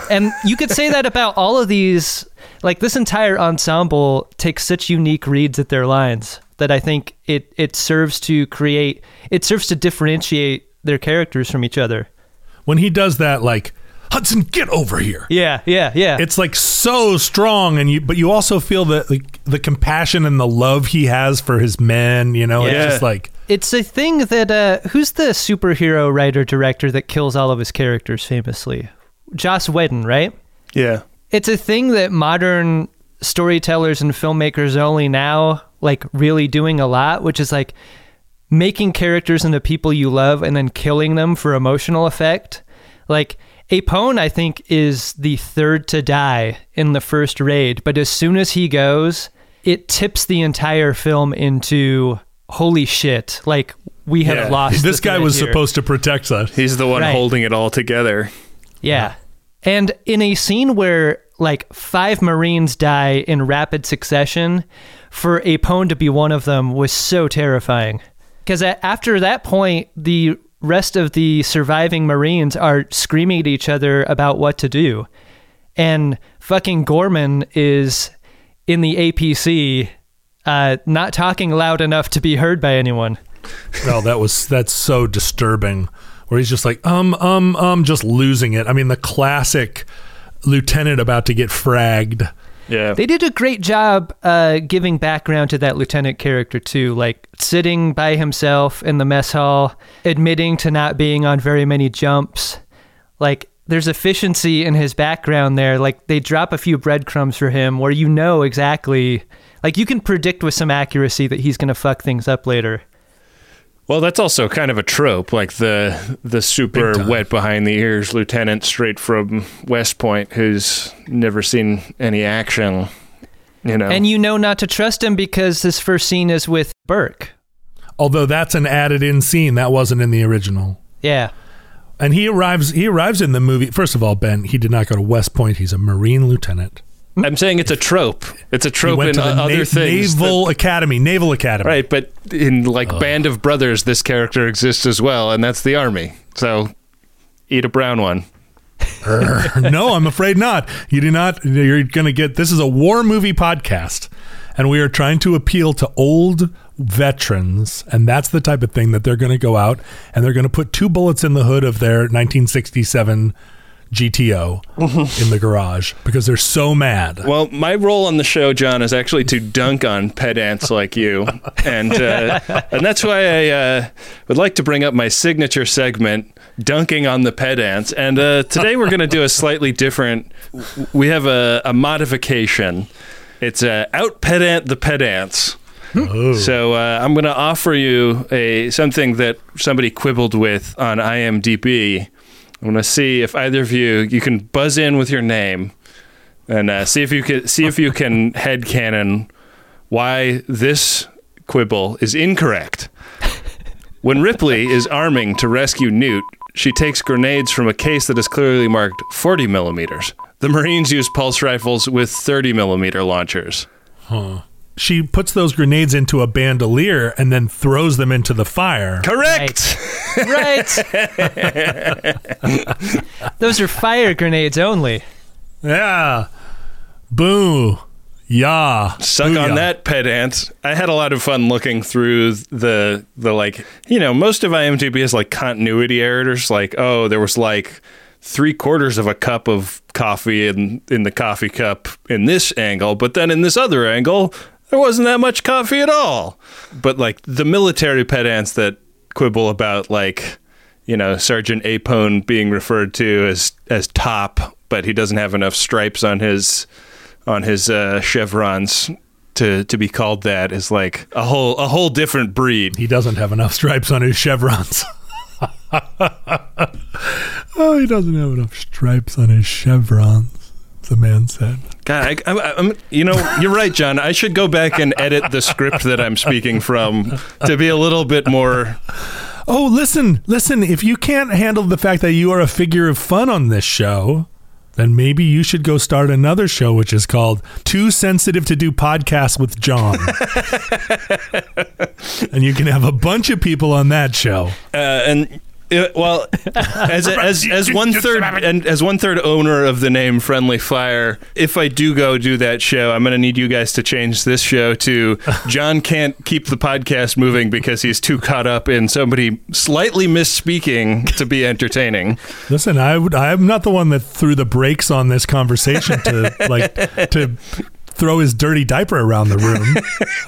And you could say that about all of these. Like this entire ensemble takes such unique reads at their lines that I think it it serves to create. It serves to differentiate their characters from each other. When he does that, like Hudson, get over here. Yeah, yeah, yeah. It's like so strong, and you, but you also feel the the, the compassion and the love he has for his men. You know, Yeah. it's just like It's a thing that uh, who's the superhero writer director that kills all of his characters famously? Joss Whedon, right? Yeah. It's a thing that modern storytellers and filmmakers are only now like really doing a lot, which is like making characters into people you love and then killing them for emotional effect. Like Apone, I think, is the third to die in the first raid, but as soon as he goes, it tips the entire film into holy shit! Like we have Yeah. lost. this the guy was here. supposed to protect us. He's the one Right. holding it all together. Yeah. And in a scene where like five Marines die in rapid succession, for Apone to be one of them was so terrifying. Because after that point, the rest of the surviving Marines are screaming at each other about what to do. And fucking Gorman is in the APC, uh, not talking loud enough to be heard by anyone. Oh, that was that's so disturbing. Where he's just like, um, um, um, just losing it. I mean, the classic lieutenant about to get fragged. Yeah. They did a great job uh, giving background to that lieutenant character too, like sitting by himself in the mess hall, admitting to not being on very many jumps. Like there's efficiency in his background there. Like they drop a few breadcrumbs for him where you know exactly, like you can predict with some accuracy that he's going to fuck things up later. Well, that's also kind of a trope, like the the super wet behind the ears lieutenant straight from West Point who's never seen any action. You know, And you know not to trust him because his first scene is with Burke. Although that's an added in scene that wasn't in the original. Yeah. And he arrives. He arrives in the movie. First of all, Ben, he did not go to West Point. He's a Marine lieutenant. I'm saying it's a trope. It's a trope in other Na- things. that- Naval Academy. Naval Academy. right, but in like Band of Brothers, this character exists as well, and that's the army. So eat a brown one. no, I'm afraid not. You do not. You're going to get. This is a war movie podcast, and we are trying to appeal to old veterans, and that's the type of thing that they're going to go out and they're going to put two bullets in the hood of their 1967 GTO in the garage because they're so mad. Well, my role on the show, John, is actually to dunk on pedants like you, and uh, and that's why I uh, would like to bring up my signature segment, dunking on the pedants. And uh, today we're going to do a slightly different. We have a, a modification. It's uh, out pedant the pedants. So uh, I'm going to offer you a something that somebody quibbled with on IMDb. I'm to see if either of you you can buzz in with your name and uh, see if you can see if you can headcanon why this quibble is incorrect. When Ripley is arming to rescue Newt, she takes grenades from a case that is clearly marked 40 millimeters. The Marines use pulse rifles with 30 millimeter launchers. Huh. She puts those grenades into a bandolier and then throws them into the fire. Correct. Right. Those are fire grenades only. Yeah. Boo. Yeah. Suck Booyah. on that, pedant. I had a lot of fun looking through the the like you know most of IMDb is like continuity errors. Like oh, there was like three quarters of a cup of coffee in in the coffee cup in this angle, but then in this other angle there wasn't that much coffee at all. But like the military pedants that quibble about like you know Sergeant Apone being referred to as as top, but he doesn't have enough stripes on his on his uh, chevrons to to be called that is like a whole a whole different breed. He doesn't have enough stripes on his chevrons. oh, he doesn't have enough stripes on his chevrons. The man said. God, I, I, I'm, you know, you're right, John. I should go back and edit the script that I'm speaking from to be a little bit more. Oh, listen, listen. If you can't handle the fact that you are a figure of fun on this show, then maybe you should go start another show, which is called Too Sensitive to Do Podcasts with John. and you can have a bunch of people on that show. Uh, and well, as as as one third and as one third owner of the name Friendly Fire, if I do go do that show, I'm going to need you guys to change this show to John can't keep the podcast moving because he's too caught up in somebody slightly misspeaking to be entertaining. Listen, I would, I'm not the one that threw the brakes on this conversation to like to throw his dirty diaper around the room.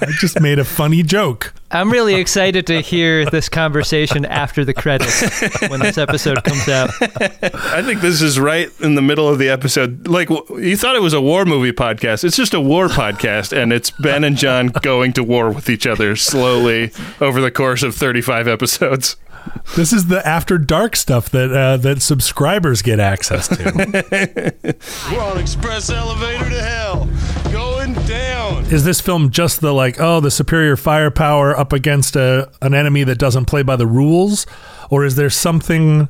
I just made a funny joke. I'm really excited to hear this conversation after the credits when this episode comes out. I think this is right in the middle of the episode. Like you thought it was a war movie podcast. It's just a war podcast, and it's Ben and John going to war with each other slowly over the course of 35 episodes. This is the after dark stuff that uh, that subscribers get access to. We're on express elevator to hell. Is this film just the like oh the superior firepower up against a an enemy that doesn't play by the rules, or is there something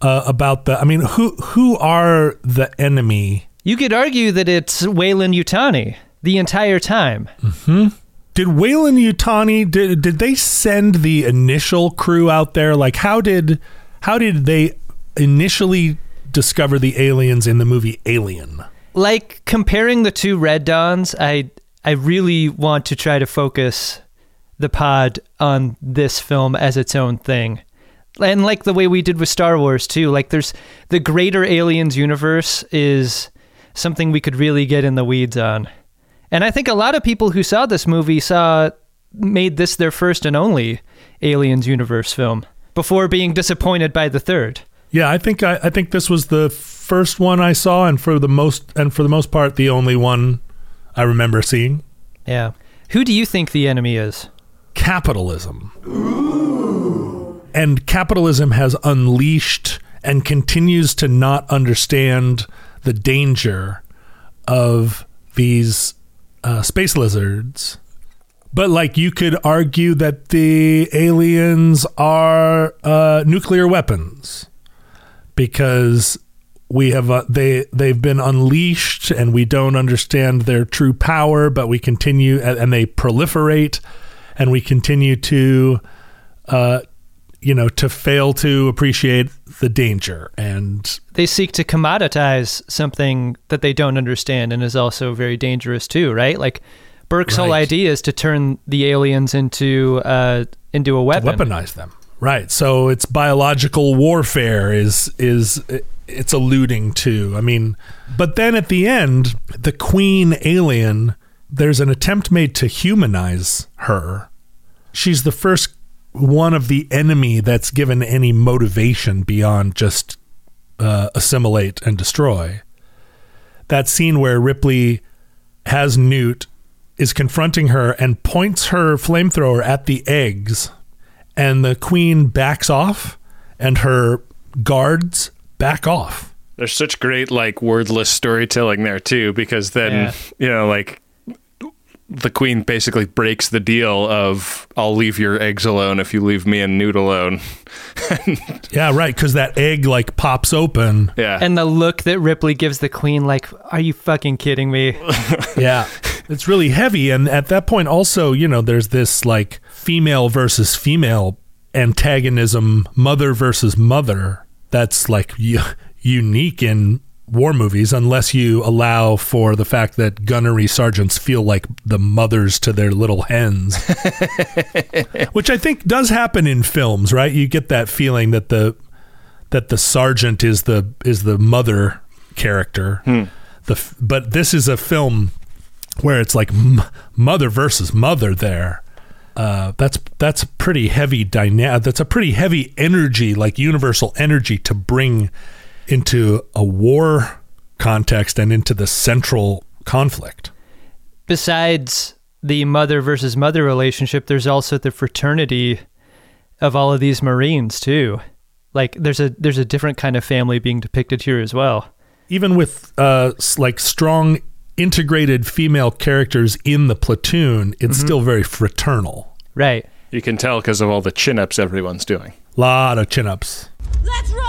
uh, about the? I mean, who who are the enemy? You could argue that it's Weyland-Yutani the entire time. Hmm? Did Weyland-Yutani did did they send the initial crew out there? Like how did how did they initially discover the aliens in the movie Alien? Like comparing the two Red Dawns, I I really want to try to focus the pod on this film as its own thing. And like the way we did with Star Wars too, like there's the greater aliens universe is something we could really get in the weeds on. And I think a lot of people who saw this movie saw made this their first and only aliens universe film before being disappointed by the third. Yeah, I think I, I think this was the first one I saw, and for the most and for the most part, the only one I remember seeing. Yeah. Who do you think the enemy is? Capitalism. And capitalism has unleashed and continues to not understand the danger of these uh, space lizards. But like you could argue that the aliens are uh, nuclear weapons. because we have uh, they they've been unleashed and we don't understand their true power, but we continue and, and they proliferate, and we continue to, uh, you know, to fail to appreciate the danger and They seek to commoditize something that they don't understand and is also very dangerous too, right? Like Burke's whole idea is to turn the aliens into uh, into a weapon. weaponize them. Right. So it's biological warfare is is it's alluding to. I mean, but then at the end, the queen alien, there's an attempt made to humanize her. She's the first one of the enemy that's given any motivation beyond just uh, assimilate and destroy. That scene where Ripley has Newt is confronting her and points her flamethrower at the eggs and the queen backs off and her guards back off. There's such great like wordless storytelling there too, because then Yeah. you know like the queen basically breaks the deal of I'll leave your eggs alone if you leave me and Newt alone. Yeah, right, cuz that egg like pops open. Yeah. And the look that Ripley gives the queen, like, are you fucking kidding me? yeah. It's really heavy and at that point also, you know, there's this like female versus female antagonism, mother versus mother that's like u- unique in war movies unless you allow for the fact that gunnery sergeants feel like the mothers to their little hens. Which I think does happen in films, right? You get that feeling that the that the sergeant is the is the mother character. Hmm. The but this is a film where it's like m- mother versus mother there. Uh, that's that's pretty heavy dyna- That's a pretty heavy energy, like universal energy, to bring into a war context and into the central conflict. Besides the mother versus mother relationship, there's also the fraternity of all of these Marines too. Like there's a there's a different kind of family being depicted here as well. Even with uh, like strong integrated female characters in the platoon, it's Mhm. still very fraternal. Right. You can tell because of all the chin ups everyone's doing. Lot of chin ups. Let's rock!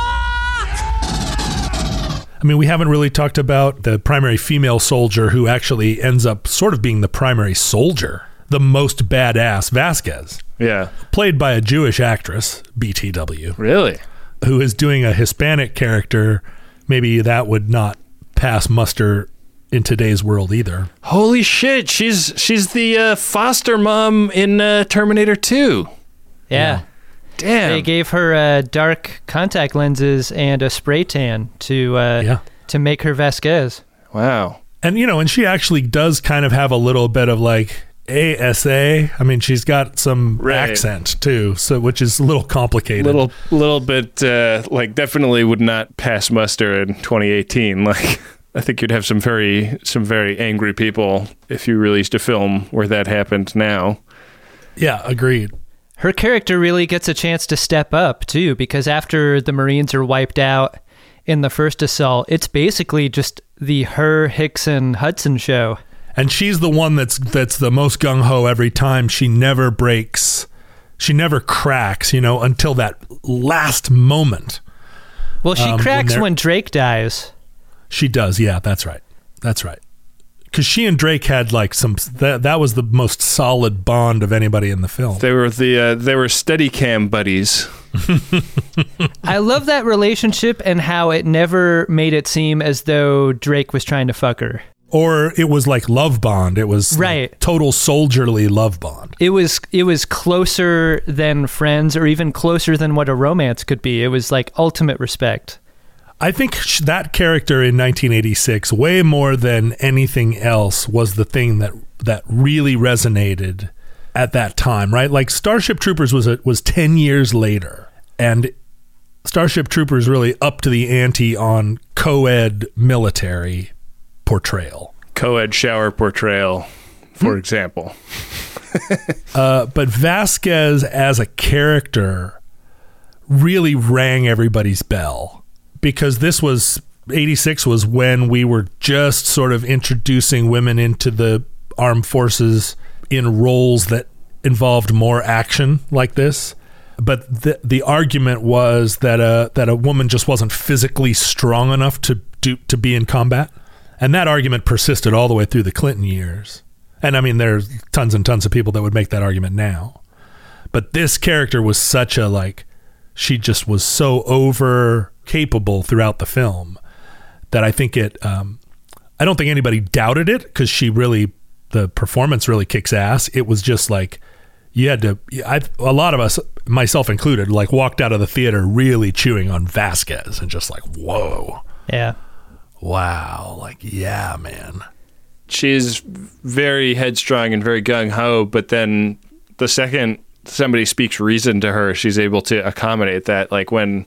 I mean, we haven't really talked about the primary female soldier who actually ends up sort of being the primary soldier, the most badass Vasquez, Yeah. played by a Jewish actress, BTW, Really? who is doing a Hispanic character. Maybe that would not pass muster in today's world either. Holy shit! She's she's the uh, foster mom in uh, Terminator Two. Yeah. Damn. They gave her uh, dark contact lenses and a spray tan to uh, to make her Vasquez. Wow. And you know, and she actually does kind of have a little bit of like ASA. I mean, she's got some Right. accent too, so which is a little complicated. Little little bit uh, like definitely would not pass muster in 2018. Like I think you'd have some very some very angry people if you released a film where that happened now. Yeah, agreed. Her character really gets a chance to step up too, because after the Marines are wiped out in the first assault, it's basically just the her Hickson Hudson show. and she's the one that's that's the most gung ho every time. She never breaks, she never cracks. You know, until that last moment. Well, she Um, cracks they're- when Drake dies. She does. Yeah, that's right. That's right. Because she and Drake had like some that that was the most solid bond of anybody in the film. They were the uh, they were steady cam buddies. I love that relationship and how it never made it seem as though Drake was trying to fuck her. Or it was like love bond. It was like, Right. total soldierly love bond. It was it was closer than friends or even closer than what a romance could be. It was like ultimate respect. I think that character in 1986, way more than anything else, was the thing that that really resonated at that time, right? Like Starship Troopers was a, was 10 years later, and Starship Troopers really up to the ante on co-ed military portrayal. Co-ed shower portrayal, for example. Uh, but Vasquez as a character really rang everybody's bell because this was 86 was when we were just sort of introducing women into the armed forces in roles that involved more action like this. but the the argument was that a that a woman just wasn't physically strong enough to do to be in combat, and that argument persisted all the way through the Clinton years. And I mean, there's tons and tons of people that would make that argument now, but this character was such a like, she just was so over capable throughout the film that I think it. Um, I don't think anybody doubted it because she really the performance really kicks ass. It was just like you had to. I a lot of us, myself included, like walked out of the theater really chewing on Vasquez and just like, whoa, Yeah. wow, like yeah, man. she's very headstrong and very gung ho, but then the second somebody speaks reason to her, she's able to accommodate that. Like when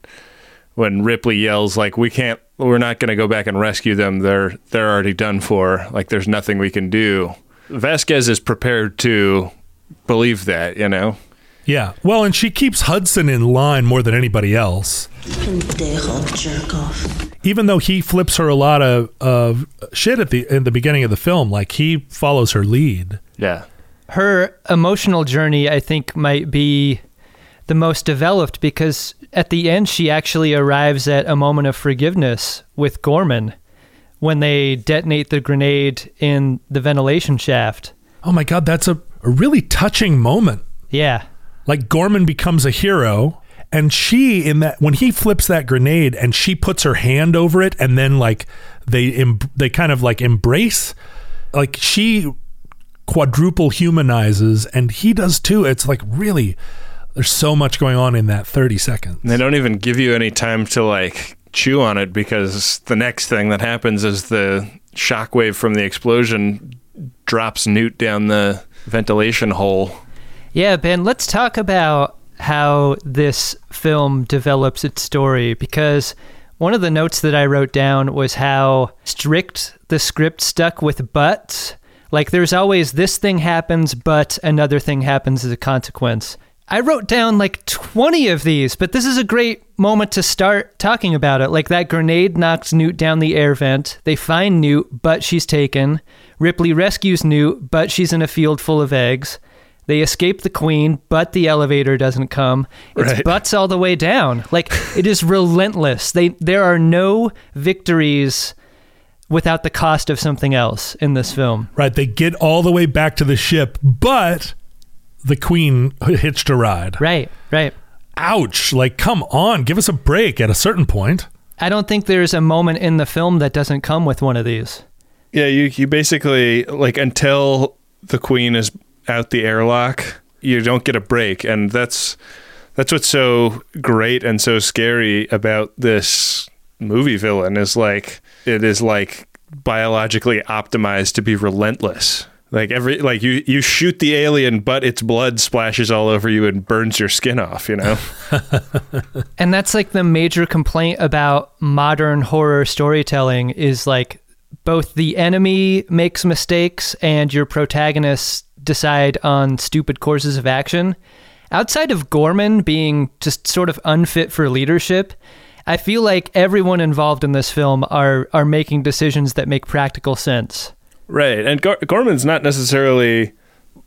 when Ripley yells, like we can't, we're not going to go back and rescue them. They're they're already done for. Like there's nothing we can do. Vasquez is prepared to believe that, you know. Yeah. Well, and she keeps Hudson in line more than anybody else. Even though he flips her a lot of, of shit at the in the beginning of the film, like he follows her lead. Yeah. her emotional journey i think might be the most developed because at the end she actually arrives at a moment of forgiveness with gorman when they detonate the grenade in the ventilation shaft Oh my god, that's a, a really touching moment. yeah Like Gorman becomes a hero and she in that when he flips that grenade and she puts her hand over it and then like they em- they kind of like embrace like she quadruple humanizes and he does too. It's like really there's so much going on in that 30 seconds. They don't even give you any time to like chew on it because the next thing that happens is the shockwave from the explosion drops Newt down the ventilation hole. Yeah, Ben, let's talk about how this film develops its story because one of the notes that I wrote down was how strict the script stuck with buts. Like there's always this thing happens, but another thing happens as a consequence. I wrote down like 20 of these, but this is a great moment to start talking about it. Like that grenade knocks Newt down the air vent. They find Newt, but she's taken. Ripley rescues Newt, but she's in a field full of eggs. They escape the queen, but the elevator doesn't come. It's Right. butts all the way down. Like it is relentless. They there are no victories without the cost of something else in this film. Right, they get all the way back to the ship, but the queen hitched a ride. Right, right. Ouch, like come on, give us a break at a certain point. I don't think there's a moment in the film that doesn't come with one of these. Yeah, you you basically like until the queen is out the airlock, you don't get a break, and that's that's what's so great and so scary about this movie villain is like it is like biologically optimized to be relentless. Like every like you you shoot the alien, but its blood splashes all over you and burns your skin off. You know. And that's like the major complaint about modern horror storytelling is like both the enemy makes mistakes and your protagonists decide on stupid courses of action. Outside of Gorman being just sort of unfit for leadership, I feel like everyone involved in this film are are making decisions that make practical sense. Right. And Gor- Gorman's not necessarily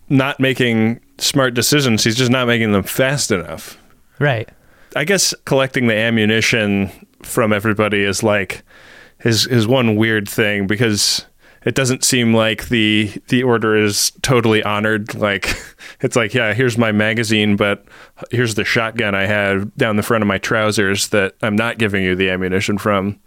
not making smart decisions. He's just not making them fast enough. Right. I guess collecting the ammunition from everybody is like his his one weird thing because it doesn't seem like the the order is totally honored. Like it's like, yeah, here's my magazine, but here's the shotgun I had down the front of my trousers that I'm not giving you the ammunition from.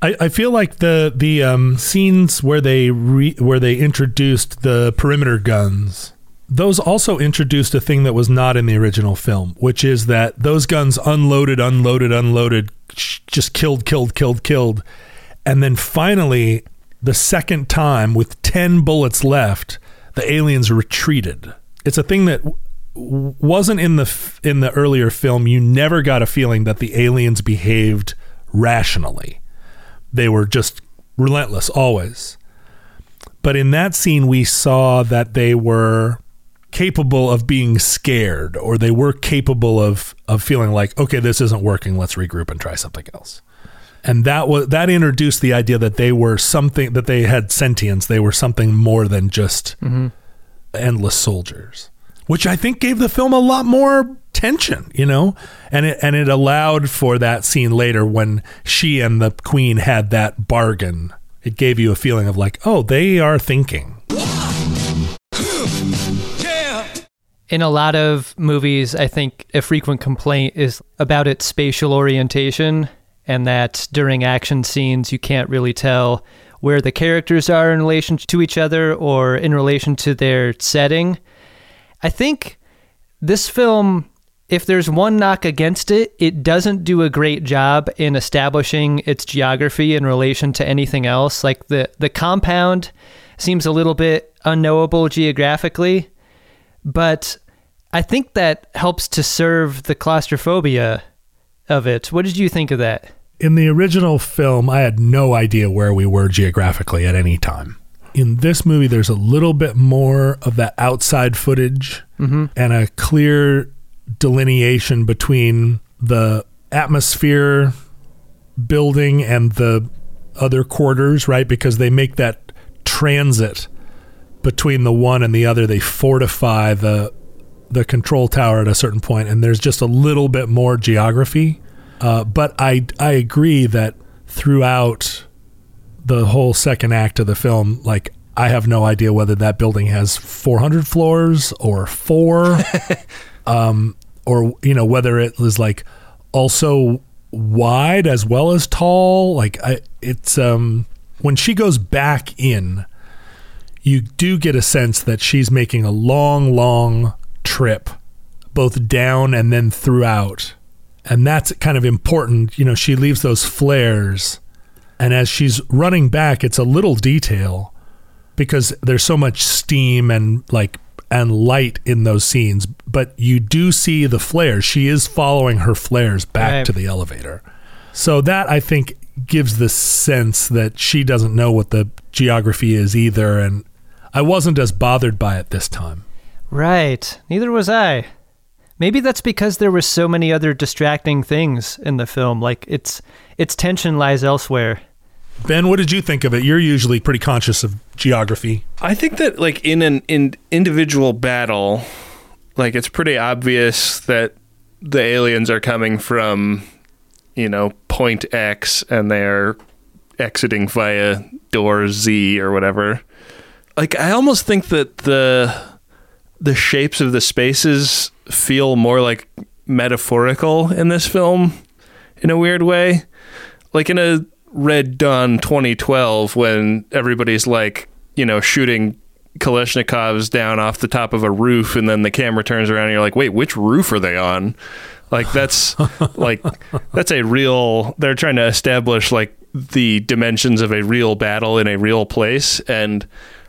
I, I feel like the the um, scenes where they re, where they introduced the perimeter guns, those also introduced a thing that was not in the original film, which is that those guns unloaded, unloaded, unloaded, just killed, killed, killed, killed, and then finally, the second time with ten bullets left, the aliens retreated. It's a thing that w- wasn't in the f- in the earlier film. You never got a feeling that the aliens behaved rationally they were just relentless always. But in that scene, we saw that they were capable of being scared, or they were capable of of feeling like, okay, this isn't working. Let's regroup and try something else. And that was that introduced the idea that they were something that they had sentience. They were something more than just Mhm. endless soldiers. Which I think gave the film a lot more tension, you know, and it and it allowed for that scene later when she and the queen had that bargain. It gave you a feeling of like, oh, they are thinking. In a lot of movies, I think a frequent complaint is about its spatial orientation, and that during action scenes, you can't really tell where the characters are in relation to each other or in relation to their setting. I think this film, if there's one knock against it, it doesn't do a great job in establishing its geography in relation to anything else. Like the, the compound seems a little bit unknowable geographically, but I think that helps to serve the claustrophobia of it. What did you think of that? In the original film, I had no idea where we were geographically at any time. In this movie, there's a little bit more of that outside footage Mhm. and a clear delineation between the atmosphere building and the other quarters, right? Because they make that transit between the one and the other. They fortify the the control tower at a certain point, and there's just a little bit more geography. Uh, but I I agree that throughout the whole second act of the film, like I have no idea whether that building has 400 floors or four, um, or you know whether it was like also wide as well as tall. Like I, it's um when she goes back in, you do get a sense that she's making a long, long trip, both down and then throughout. And that's kind of important. You know, she leaves those flares. And as she's running back, it's a little detail because there's so much steam and like and light in those scenes. But you do see the flares. She is following her flares back Right. to the elevator. So that I think gives the sense that she doesn't know what the geography is either. And I wasn't as bothered by it this time. Right. Neither was I. Maybe that's because there were so many other distracting things in the film. Like its its tension lies elsewhere. Ben, what did you think of it? You're usually pretty conscious of geography. I think that like in an in individual battle, like it's pretty obvious that the aliens are coming from, you know, point X and they're exiting via door Z or whatever. Like I almost think that the the shapes of the spaces feel more like metaphorical in this film in a weird way. Like in a Red Dawn 2012 when everybody's like, you know, shooting Kalashnikovs down off the top of a roof and then the camera turns around and you're like, "Wait, which roof are they on?" Like that's like that's a real they're trying to establish like the dimensions of a real battle in a real place and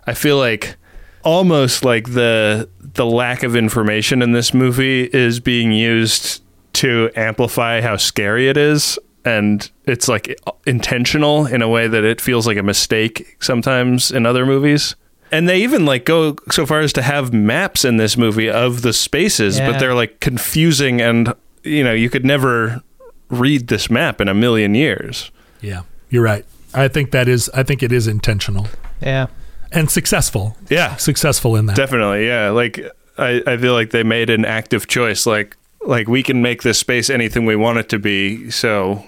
I feel like almost like the the lack of information in this movie is being used to amplify how scary it is and it's like intentional in a way that it feels like a mistake sometimes in other movies and they even like go so far as to have maps in this movie of the spaces Yeah. but they're like confusing and you know you could never read this map in a million years Yeah, you're right. I think that is. I think it is intentional Yeah. and successful. Yeah. successful in that. Definitely, yeah. Like I, I feel like they made an active choice. Like like we can make this space anything we want it to be. So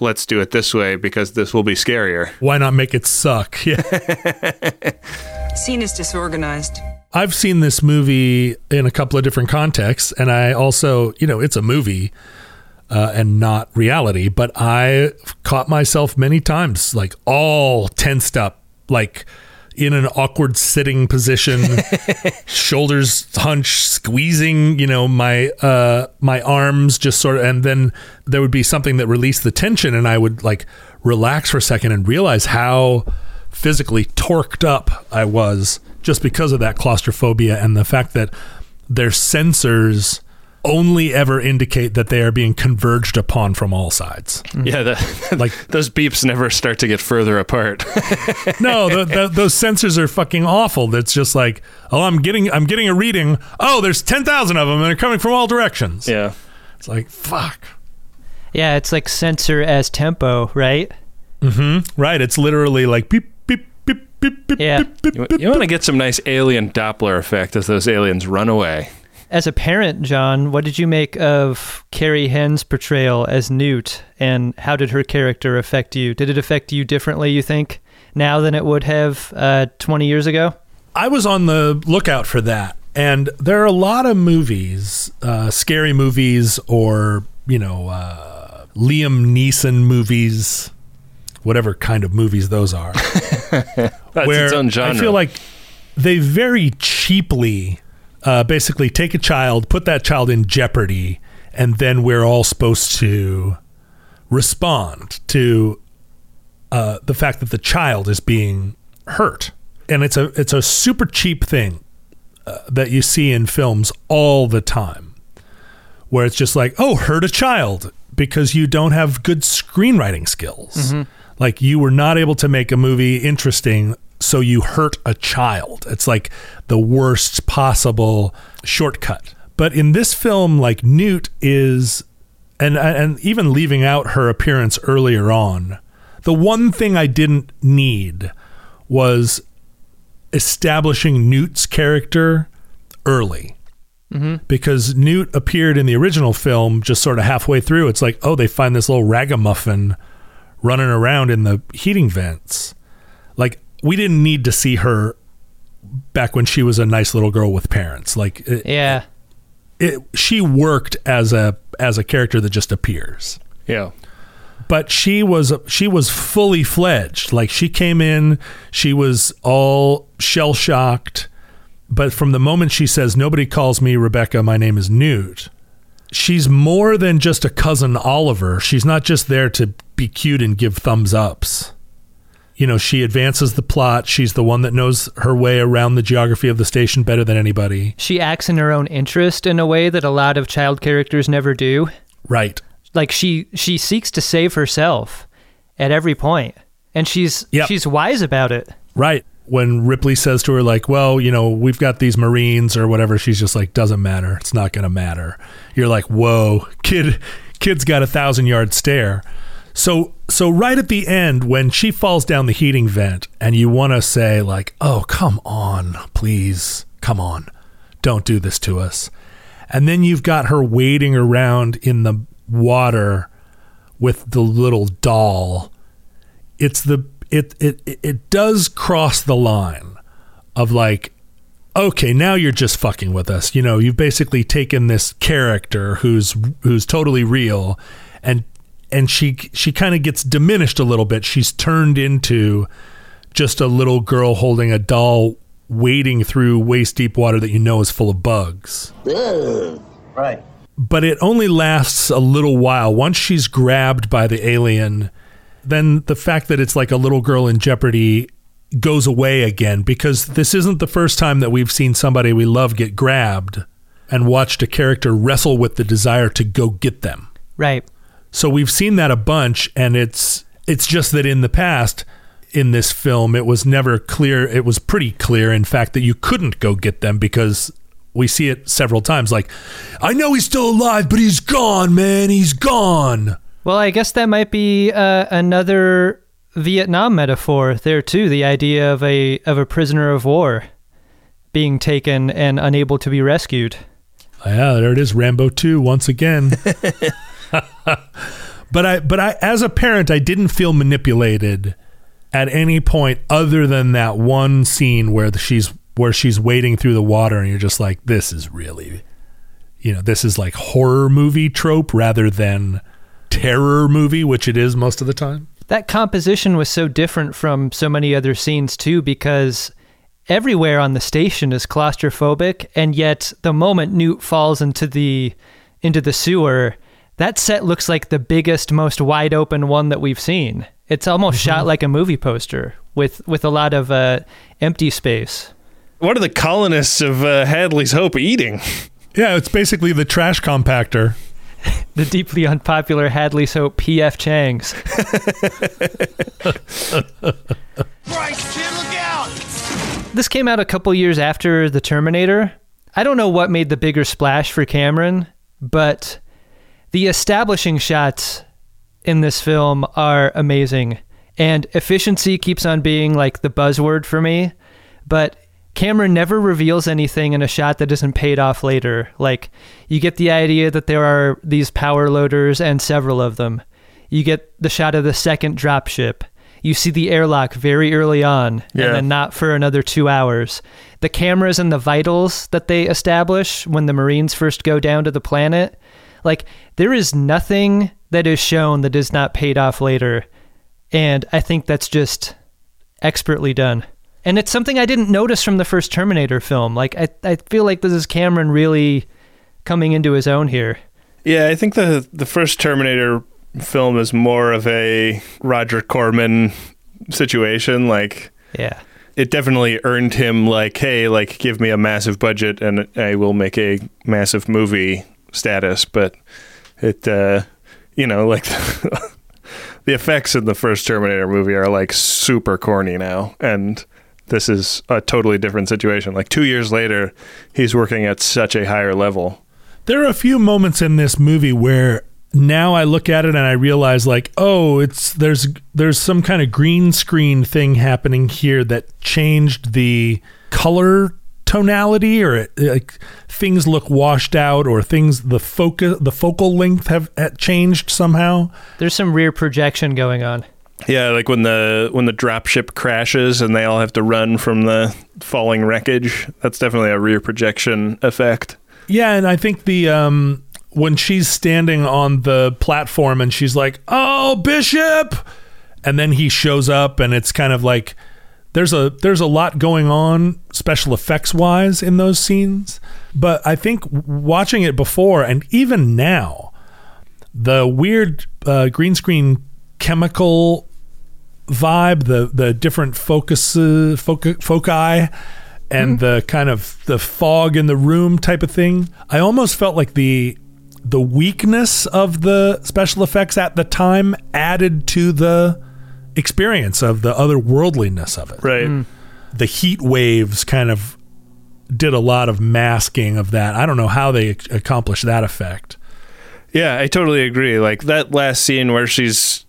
let's do it this way because this will be scarier. Why not make it suck? Yeah. Scene is disorganized. I've seen this movie in a couple of different contexts, and I also, you know, it's a movie uh, and not reality, but I caught myself many times, like all tensed up, like in an awkward sitting position, shoulders hunched, squeezing, you know, my uh, my arms just sort of, and then there would be something that released the tension, and I would like relax for a second and realize how physically torqued up I was just because of that claustrophobia and the fact that their sensors only ever indicate that they are being converged upon from all sides. Yeah, the, like those beeps never start to get further apart. no, the, the, those sensors are fucking awful. That's just like, oh, I'm getting, I'm getting a reading. Oh, there's ten thousand of them, and they're coming from all directions. Yeah, it's like fuck. Yeah, it's like sensor as tempo, right? Mm-hmm. Right. It's literally like beep, beep, beep, beep, beep. Yeah. you, you want to get some nice alien Doppler effect as those aliens run away. As a parent, John, what did you make of Carrie Henn's portrayal as Newt, and how did her character affect you? Did it affect you differently, you think, now than it would have uh, 20 years ago? I was on the lookout for that. And there are a lot of movies, uh, scary movies, or, you know, uh, Liam Neeson movies, whatever kind of movies those are. That's where its own genre. I feel like they very cheaply uh, basically take a child, put that child in jeopardy, and then we're all supposed to respond to uh, the fact that the child is being hurt. And it's a it's a super cheap thing uh, that you see in films all the time, where it's just like, oh, hurt a child because you don't have good screenwriting skills. Mhm. Like you were not able to make a movie interesting, so you hurt a child. It's like the worst possible shortcut. But in this film, like Newt is, and and even leaving out her appearance earlier on, the one thing I didn't need was establishing Newt's character early Mm-hmm. because Newt appeared in the original film just sort of halfway through. It's like, oh, they find this little ragamuffin running around in the heating vents. Like, we didn't need to see her back when she was a nice little girl with parents. Like, it, Yeah. it, she worked as a as a character that just appears. Yeah. But she was she was fully fledged. Like she came in, she was all shell shocked. But from the moment she says, "Nobody calls me Rebecca, my name is Newt," she's more than just a cousin Oliver. She's not just there to be cute and give thumbs ups. You know, she advances the plot. She's the one that knows her way around the geography of the station better than anybody. She acts in her own interest in a way that a lot of child characters never do. Right. Like she she seeks to save herself at every point, and she's she's wise about it. Right. When Ripley says to her, like, well, you know, we've got these Marines or whatever, she's just like, doesn't matter. It's not going to matter. You're like, whoa, kid, kid's got a thousand yard stare. So, so right at the end, when she falls down the heating vent and you want to say, like, oh, come on, please, come on, don't do this to us. And then you've got her wading around in the water with the little doll it's the it it it- does cross the line of like okay now you're just fucking with us you know you've basically taken this character who's who's totally real and and she she kind of gets diminished a little bit she's turned into just a little girl holding a doll wading through waist deep water that you know is full of bugs Right. but it only lasts a little while. Once she's grabbed by the alien, then the fact that it's like a little girl in jeopardy goes away again because this isn't the first time that we've seen somebody we love get grabbed and watched a character wrestle with the desire to go get them. Right. So we've seen that a bunch and it's it's just that in the past in this film it was never clear it was pretty clear in fact that you couldn't go get them because we see it several times like I know he's still alive but he's gone man he's gone. Well, I guess that might be uh, another Vietnam metaphor there too. The idea of a of a prisoner of war being taken and unable to be rescued. Yeah, there it is Rambo 2 once again. but I but I as a parent I didn't feel manipulated at any point other than that one scene where the, she's where she's wading through the water and you're just like this is really you know this is like horror movie trope rather than terror movie which it is most of the time. That composition was so different from so many other scenes too because everywhere on the station is claustrophobic and yet the moment Newt falls into the into the sewer that set looks like the biggest most wide open one that we've seen. It's almost shot like a movie poster with with a lot of uh, empty space. What are the colonists of uh, Hadley's Hope eating? Yeah, it's basically the trash compactor. The deeply unpopular Hadley's Hope PF Chang's. Bryce, kid, look out! This came out a couple years after The Terminator. I don't know what made the bigger splash for Cameron, but the establishing shots in this film are amazing. And efficiency keeps on being like the buzzword for me. But Cameron never reveals anything in a shot that isn't paid off later. Like, you get the idea that there are these power loaders and several of them. You get the shot of the second dropship. You see the airlock very early on, Yeah. and then not for another two hours. The cameras and the vitals that they establish when the Marines first go down to the planet, like, there is nothing that is shown that is not paid off later. And I think that's just expertly done. And it's something I didn't notice from the first Terminator film. Like I, I feel like this is Cameron really coming into his own here. Yeah, I think the the first Terminator film is more of a Roger Corman situation. Like, yeah, it definitely earned him like, hey, like, give me a massive budget and I will make a massive movie status. But it, uh, you know, like. The effects in the first Terminator movie are like super corny now, and this is a totally different situation. Like two years later, he's working at such a higher level. There are a few moments in this movie where now I look at it and I realize like, oh, it's there's there's some kind of green screen thing happening here that changed the color tonality or it, like things look washed out or things the focus the focal length have uh, changed somehow. There's some rear projection going on. Yeah, like when the when the dropship crashes and they all have to run from the falling wreckage. That's definitely a rear projection effect. Yeah, and I think the um when she's standing on the platform and she's like, "Oh, Bishop," and then he shows up and it's kind of like there's a there's a lot going on special effects wise in those scenes, but I think watching it before and even now, the weird uh, green screen chemical vibe, the the different focus foci, foci and the kind of the fog in the room type of thing. I almost felt like the the weakness of the special effects at the time added to the experience of the otherworldliness of it. Right. Mm. The heat waves kind of did a lot of masking of that. I don't know how they accomplished that effect. Yeah, I totally agree. Like that last scene where she's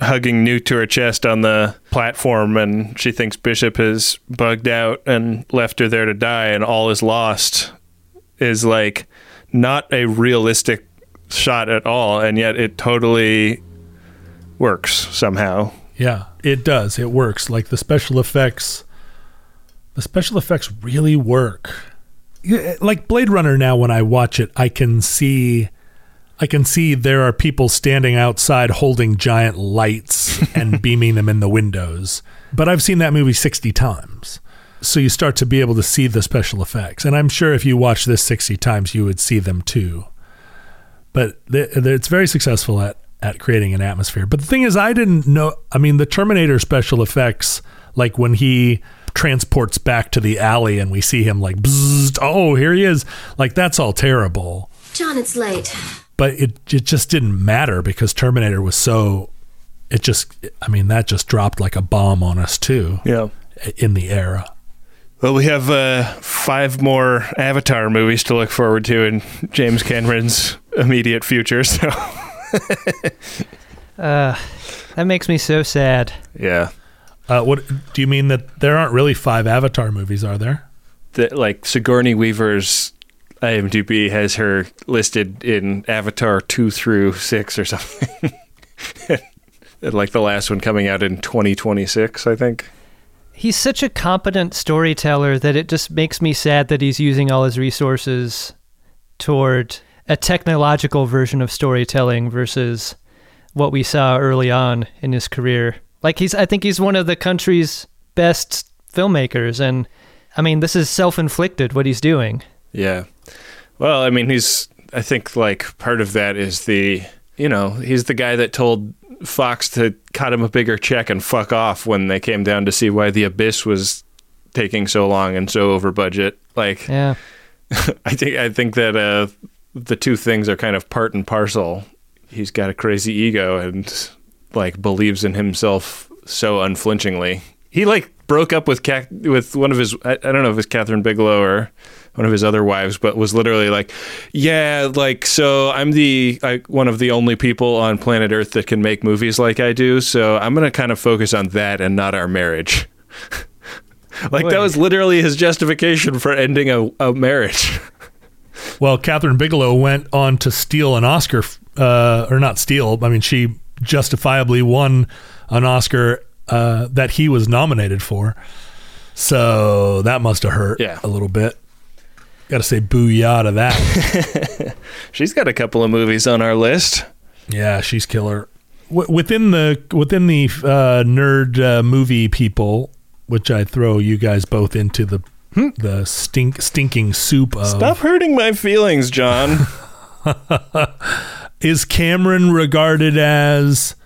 hugging Newt to her chest on the platform and she thinks Bishop has bugged out and left her there to die and all is lost is like not a realistic shot at all and yet it totally works somehow. Yeah, it does. It works. Like the special effects, the special effects really work. Like Blade Runner now, when I watch it, I can see, I can see there are people standing outside holding giant lights and beaming them in the windows. But I've seen that movie 60 times. So you start to be able to see the special effects. And I'm sure if you watch this 60 times, you would see them too. But it's very successful at, at creating an atmosphere. But the thing is, I didn't know. I mean, the Terminator special effects, like when he transports back to the alley and we see him like, bzzzt, oh, here he is. Like, that's all terrible. John, it's late. But it, it just didn't matter because Terminator was so. It just, I mean, that just dropped like a bomb on us too. Yeah. In the era. Well, we have uh, five more Avatar movies to look forward to in James Cameron's immediate future. So, Uh, that makes me so sad. yeah, Uh, what do you mean that there aren't really five Avatar movies, are there? the, like Sigourney Weaver's IMDb has her listed in Avatar two through six or something. And, like the last one coming out in 2026, I think. He's such a competent storyteller that it just makes me sad that he's using all his resources toward a technological version of storytelling versus what we saw early on in his career. Like he's I think he's one of the country's best filmmakers and I mean this is self-inflicted what he's doing. Yeah. Well, I mean, he's. I think like part of that is the. You know, he's the guy that told Fox to cut him a bigger check and fuck off when they came down to see why the Abyss was taking so long and so over budget. Like, Yeah. I think I think that uh, the two things are kind of part and parcel. He's got a crazy ego and like believes in himself so unflinchingly. He like broke up with Ca- with one of his I, I don't know if it was Kathryn Bigelow or one of his other wives, but was literally like, yeah, like so I'm the like one of the only people on planet Earth that can make movies like I do. So I'm gonna kind of focus on that and not our marriage. like that was literally his justification for ending a, a marriage. Well, Kathryn Bigelow went on to steal an Oscar, uh, or not steal. I mean, she justifiably won an Oscar uh, that he was nominated for. So that must have hurt Yeah. a little bit. Got to say booyah to that. She's got a couple of movies on our list. Yeah, she's killer. W- within the within the uh, nerd uh, movie people, which I throw you guys both into the the stink stinking soup of. Stop hurting my feelings, John. is Cameron regarded as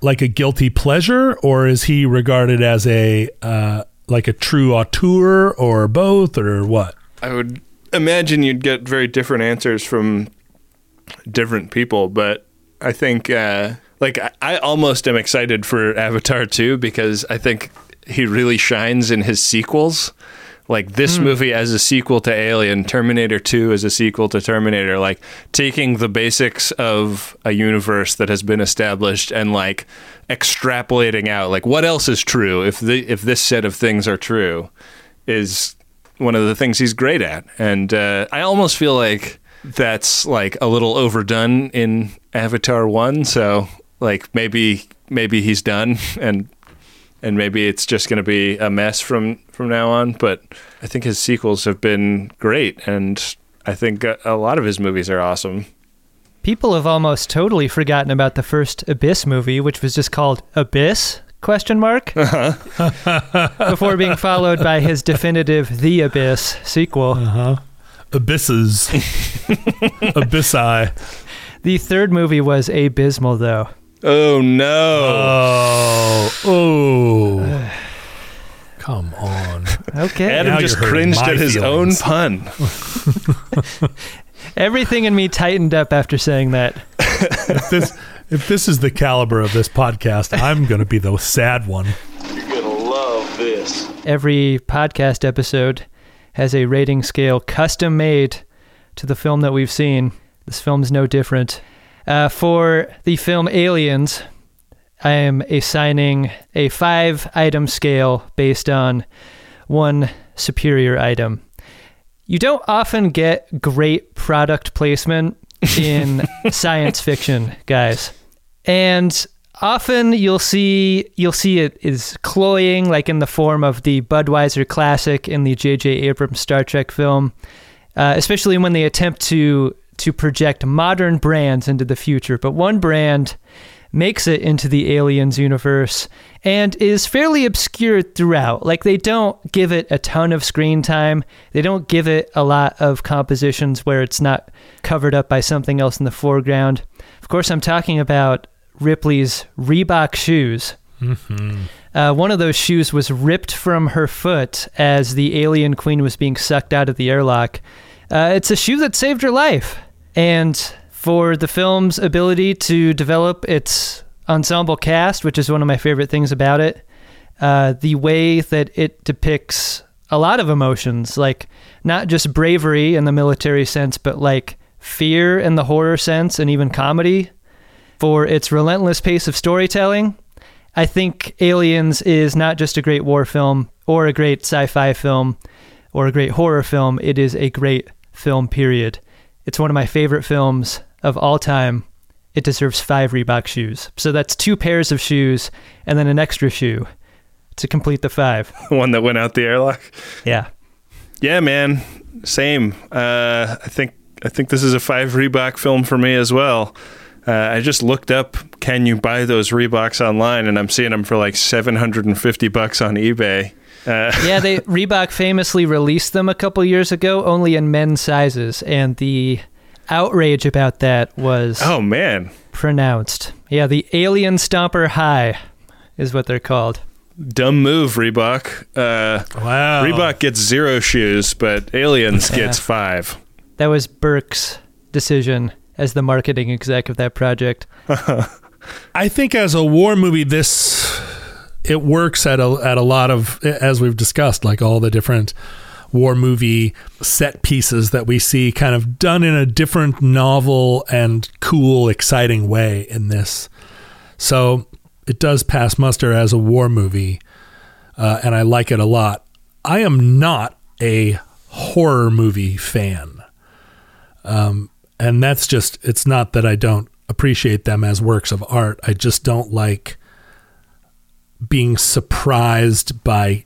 like a guilty pleasure, or is he regarded as a uh, like a true auteur, or both, or what? I would imagine you'd get very different answers from different people, but I think uh, like I, I almost am excited for Avatar 2 because I think he really shines in his sequels. Like this movie as a sequel to Alien, Terminator 2 as a sequel to Terminator, like taking the basics of a universe that has been established and like extrapolating out like what else is true if the if this set of things are true is one of the things he's great at. And uh, I almost feel like that's like a little overdone in Avatar One. So like maybe maybe he's done and and maybe it's just going to be a mess from from now on. But I think his sequels have been great, and I think a, a lot of his movies are awesome. People have almost totally forgotten about the first Abyss movie, which was just called Abyss question mark before being followed by his definitive The Abyss sequel. Uh-huh. Abysses. Abyssi. The third movie was abysmal though. Oh no. Oh. Oh. Come on. Okay. Adam Now just you're hurting cringed my at his feelings. own pun. Everything in me tightened up after saying that. if this if this is the caliber of this podcast, I'm going to be the sad one. You're gonna love this. Every podcast episode has a rating scale custom made to the film that we've seen. This film is no different. Uh, for the film Aliens, I am assigning a five item scale based on one superior item. You don't often get great product placement in science fiction, guys. And often you'll see you'll see it is cloying like in the form of the Budweiser classic in the J.J. Abrams Star Trek film, uh, especially when they attempt to to project modern brands into the future. But one brand makes it into the Aliens universe and is fairly obscured throughout. Like they don't give it a ton of screen time. They don't give it a lot of compositions where it's not covered up by something else in the foreground. Of course, I'm talking about Ripley's Reebok shoes. Mm-hmm. Uh, one of those shoes was ripped from her foot as the alien queen was being sucked out of the airlock. Uh, it's a shoe that saved her life. And for the film's ability to develop its ensemble cast, which is one of my favorite things about it, uh, the way that it depicts a lot of emotions, like not just bravery in the military sense, but like fear in the horror sense and even comedy. For its relentless pace of storytelling, I think Aliens is not just a great war film or a great sci fi film or a great horror film, it is a great film, period. It's one of my favorite films of all time. It deserves five Reebok shoes. So that's two pairs of shoes and then an extra shoe to complete the five. One that went out the airlock. Yeah. Yeah, man. Same. Uh, I think I think this is a five Reebok film for me as well. Uh, I just looked up, can you buy those Reeboks online? And I'm seeing them for like 750 bucks on eBay. Uh, yeah, they Reebok famously released them a couple years ago, only in men's sizes, and the outrage about that was oh man, pronounced. Yeah, the Alien Stomper High is what they're called. dumb move, Reebok. Uh, Wow. Reebok gets zero shoes, but Aliens Yeah. gets five. That was Burke's decision as the marketing exec of that project. I think as a war movie, this it works at a at a lot of as we've discussed, like all the different war movie set pieces that we see kind of done in a different novel and cool, exciting way in this. So it does pass muster as a war movie, uh, and I like it a lot. I am not a horror movie fan. Um, and that's just, it's not that I don't appreciate them as works of art. I just don't like being surprised by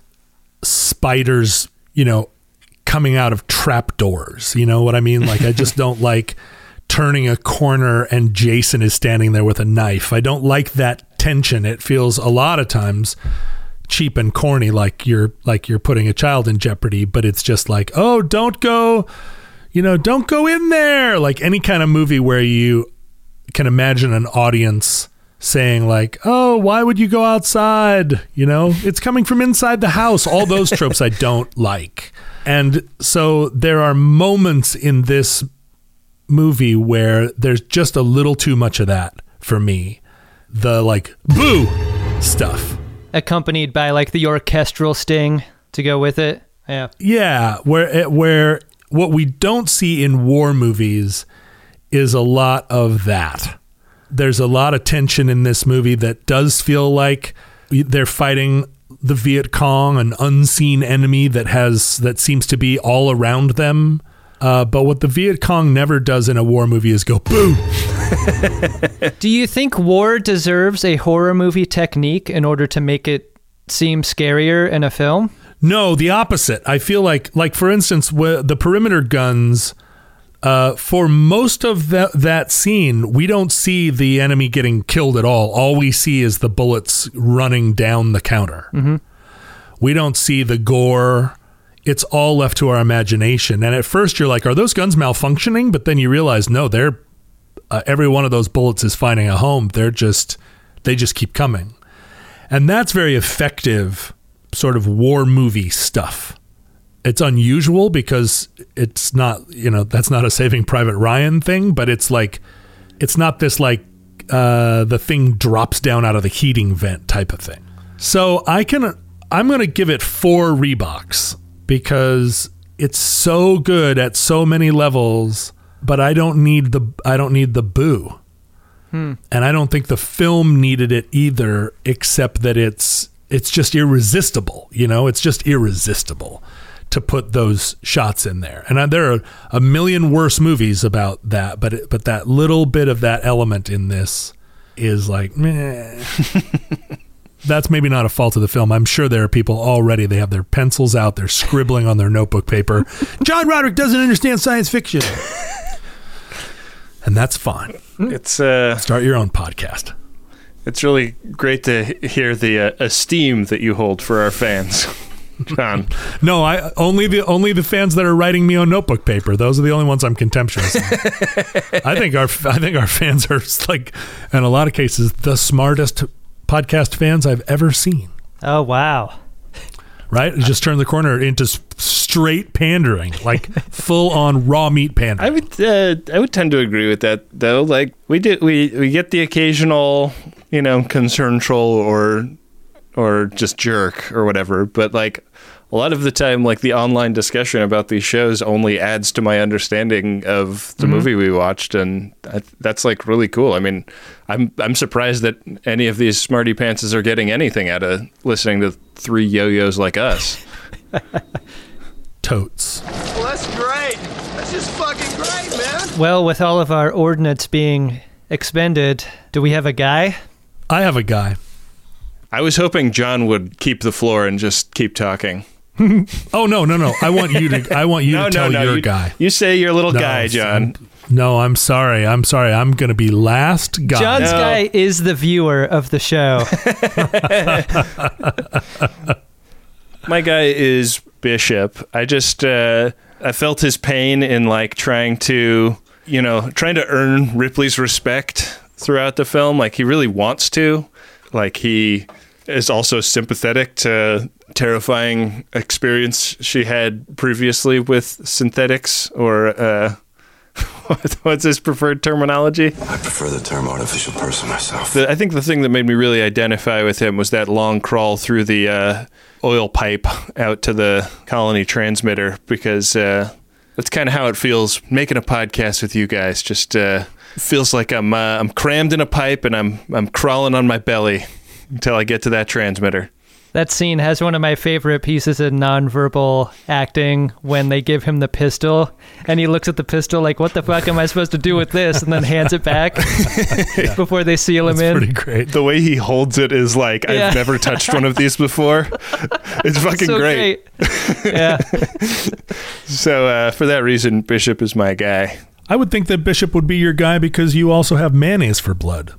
spiders, you know, coming out of trapdoors. You know what I mean? Like, I just don't like turning a corner and Jason is standing there with a knife. I don't like that tension. It feels a lot of times cheap and corny like you're like you're putting a child in jeopardy, but it's just like, "Oh, don't go, you know, don't go in there." Like any kind of movie where you can imagine an audience saying like, "Oh, why would you go outside?" You know, it's coming from inside the house. All those tropes I don't like. And so there are moments in this movie where there's just a little too much of that for me. The like boo stuff. Accompanied by like the orchestral sting to go with it. Yeah. Yeah, where where what we don't see in war movies is a lot of that. There's a lot of tension in this movie that does feel like they're fighting the Viet Cong, an unseen enemy that has that seems to be all around them. Uh, but what the Viet Cong never does in a war movie is go boom. Do you think war deserves a horror movie technique in order to make it seem scarier in a film? No, the opposite. I feel like, like for instance, the perimeter guns. Uh, for most of that that scene, we don't see the enemy getting killed at all. All we see is the bullets running down the counter. Mm-hmm. We don't see the gore. It's all left to our imagination. And at first, you're like, "Are those guns malfunctioning?" But then you realize, no, they're uh, every one of those bullets is finding a home. They're just they just keep coming, and that's very effective sort of war movie stuff. It's unusual because it's not you know that's not a Saving Private Ryan thing, but it's like it's not this like uh, the thing drops down out of the heating vent type of thing. So I can I'm going to give it four Reeboks because it's so good at so many levels but I don't need the I don't need the boo. Hmm. And I don't think the film needed it either except that it's it's just irresistible, you know? It's just irresistible to put those shots in there. And I, there are a million worse movies about that, but it, but that little bit of that element in this is like meh. That's maybe not a fault of the film. I'm sure there are people already. They have their pencils out. They're scribbling on their notebook paper. John Roderick doesn't understand science fiction and that's fine. It's uh, start your own podcast. It's really great to hear the uh, esteem that you hold for our fans, John. no, I only the only the fans that are writing me on notebook paper. Those are the only ones I'm contemptuous. I think our I think our fans are like, in a lot of cases, the smartest podcast fans I've ever seen. Oh wow! Right, just turn the corner into straight pandering, like full on raw meat pandering. I would uh, I would tend to agree with that though. Like we do we we get the occasional, you know, concern troll or or just jerk or whatever, but like a lot of the time like the online discussion about these shows only adds to my understanding of the Mhm. movie we watched and that, that's like really cool. I mean, I'm I'm surprised that any of these smarty pantses are getting anything out of listening to three yo-yos like us. Totes. Well, that's great. That's just fucking great, man. Well, with all of our ordnance being expended, do we have a guy? I have a guy. I was hoping John would keep the floor and just keep talking. oh no, no, no! I want you to. I want you No, to tell no, no, your you- guy. You say your little No, guy, John. I'm- no, I'm sorry. I'm sorry. I'm going to be last guy. John's guy is the viewer of the show. My guy is Bishop. I just uh, I felt his pain in like trying to, you know, trying to earn Ripley's respect throughout the film. Like he really wants to. Like he is also sympathetic to terrifying experience she had previously with synthetics or uh what's his preferred terminology? I prefer the term artificial person myself. The, I think the thing that made me really identify with him was that long crawl through the uh, oil pipe out to the colony transmitter because uh, that's kind of how it feels making a podcast with you guys. Just uh, feels like I'm uh, I'm crammed in a pipe and I'm I'm crawling on my belly until I get to that transmitter. That scene has one of my favorite pieces of nonverbal acting when they give him the pistol and he looks at the pistol like, "What the fuck am I supposed to do with this?" and then hands it back before they seal him in. Pretty great. The way he holds it is like Yeah. I've never touched one of these before. It's fucking so great. Yeah. So uh, for that reason, Bishop is my guy. I would think that Bishop would be your guy because you also have mayonnaise for blood.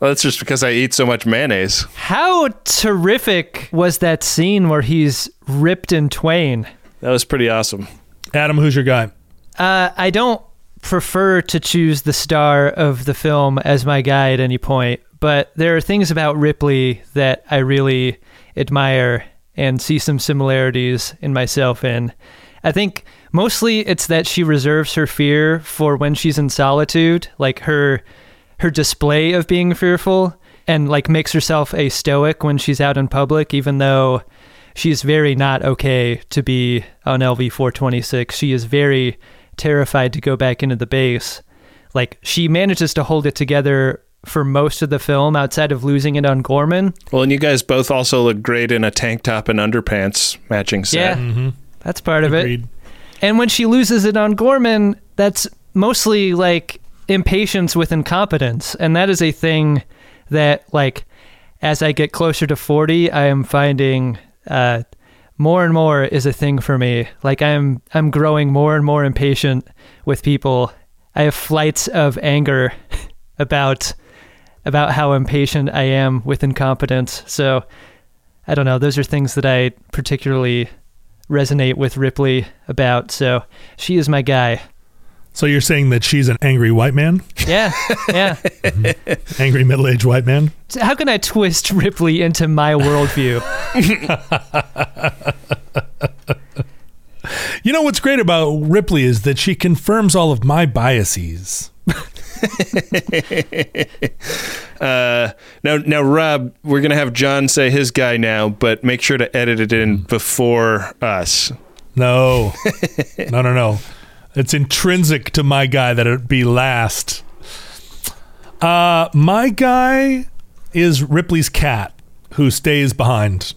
Well, that's just because I eat so much mayonnaise. How terrific was that scene where he's ripped in twain? That was pretty awesome. Adam, who's your guy? Uh, I don't prefer to choose the star of the film as my guy at any point, but there are things about Ripley that I really admire and see some similarities in myself in. I think mostly it's that she reserves her fear for when she's in solitude, like her her display of being fearful and like makes herself a stoic when she's out in public even though she's very not okay to be on LV426. She is very terrified to go back into the base. Like she manages to hold it together for most of the film outside of losing it on Gorman. Well, and you guys both also look great in a tank top and underpants matching set. Yeah. Mm-hmm. That's part of it. And when she loses it on Gorman, that's mostly like impatience with incompetence. And that is a thing that, like, as I get closer to 40, I am finding uh, more and more is a thing for me. Like, I'm, I'm growing more and more impatient with people. I have flights of anger about about how impatient I am with incompetence. So I don't know. Those are things that I particularly resonate with Ripley about. So she is my guy. So you're saying that she's an angry white man? Yeah, yeah. Mm-hmm. Angry middle aged white man? So how can I twist Ripley into my worldview? You know what's great about Ripley is that she confirms all of my biases. Uh, now, now, Rob, we're gonna have John say his guy now, but make sure to edit it in before us. No, no, no, no. It's intrinsic to my guy that it be last. Uh, my guy is Ripley's cat, who stays behind.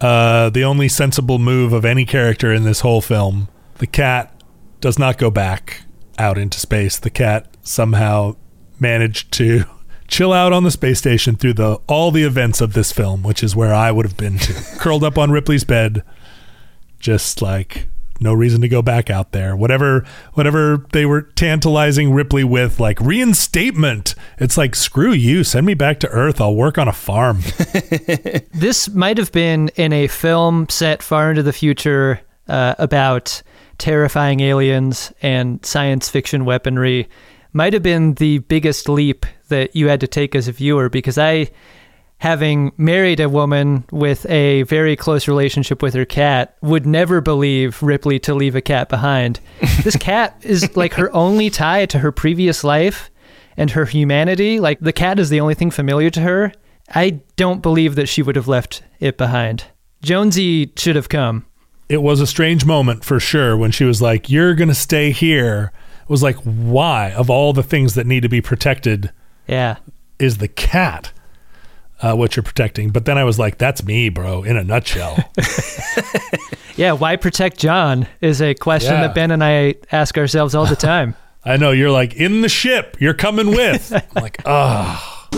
Uh, the only sensible move of any character in this whole film. The cat does not go back out into space. The cat somehow managed to chill out on the space station through the all the events of this film, which is where I would have been too. Curled up on Ripley's bed, just like no reason to go back out there. Whatever whatever they were tantalizing Ripley with, like reinstatement. It's like screw you, send me back to Earth. I'll work on a farm. this might have been in a film set far into the future uh, about terrifying aliens and science fiction weaponry. Might have been the biggest leap that you had to take as a viewer because I, having married a woman with a very close relationship with her cat, would never believe Ripley to leave a cat behind. this cat is like her only tie to her previous life and her humanity. Like the cat is the only thing familiar to her. I don't believe that she would have left it behind. Jonesy should have come. it was a strange moment for sure when she was like, "You're gonna stay here." It was like, why? Of all the things that need to be protected, Yeah. is the cat uh, what you're protecting. But then I was like, "That's me, bro." In a nutshell. Yeah, why protect John is a question Yeah. that Ben and I ask ourselves all the time. I know you're like in the ship. You're coming with. I'm like, ah.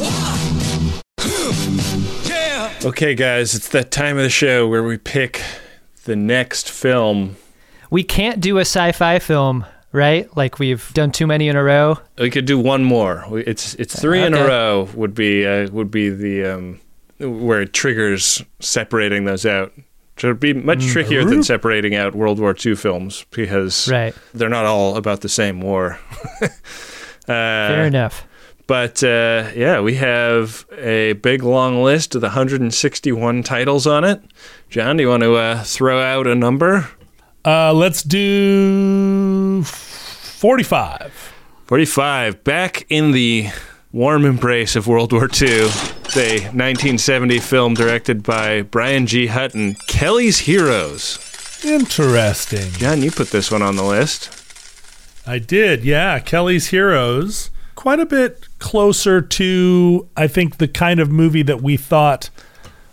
Okay, guys, it's that time of the show where we pick the next film. We can't do a sci-fi film, right? Like we've done too many in a row. We could do one more. It's it's three in a row would be uh, would be the um, where it triggers separating those out. So it'd be much trickier than separating out World War II films because Right. they're not all about the same war. uh, Fair enough. But uh, yeah, we have a big long list with 161 titles on it. John, do you want to uh, throw out a number? Uh, let's do 45. 45. Back in the warm embrace of World War II, the 1970 film directed by Brian G. Hutton, Kelly's Heroes. Interesting. John, you put this one on the list. I did, yeah. Kelly's Heroes. quite a bit closer to, I think, the kind of movie that we thought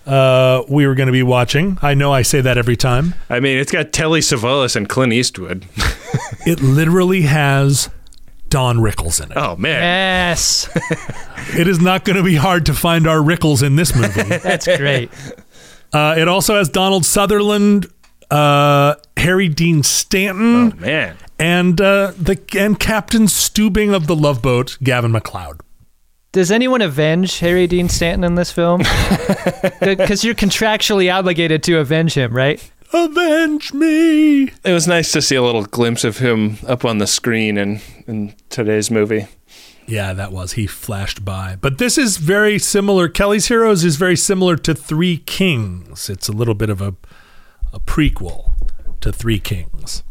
uh, we were going to be watching. I know I say that every time. I mean, it's got Telly Savalas and Clint Eastwood. It literally has Don Rickles in it. Oh man, Yes. It is not going to be hard to find our Rickles in this movie. That's great. Uh, it also has Donald Sutherland, uh, Harry Dean Stanton, Oh, man. and uh, the and Captain Stubing of the Love Boat, Gavin MacLeod. Does anyone avenge Harry Dean Stanton in this film? Because you're contractually obligated to avenge him, right? Avenge me! It was nice to see a little glimpse of him up on the screen in in today's movie. Yeah, that was. He flashed by. But this is very similar. Kelly's Heroes is very similar to Three Kings. It's a little bit of a, a prequel to Three Kings.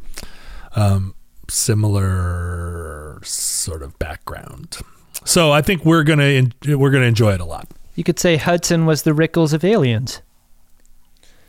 Um, similar sort of background. So I think we're gonna en- we're gonna enjoy it a lot. You could say Hudson was the Rickles of Aliens.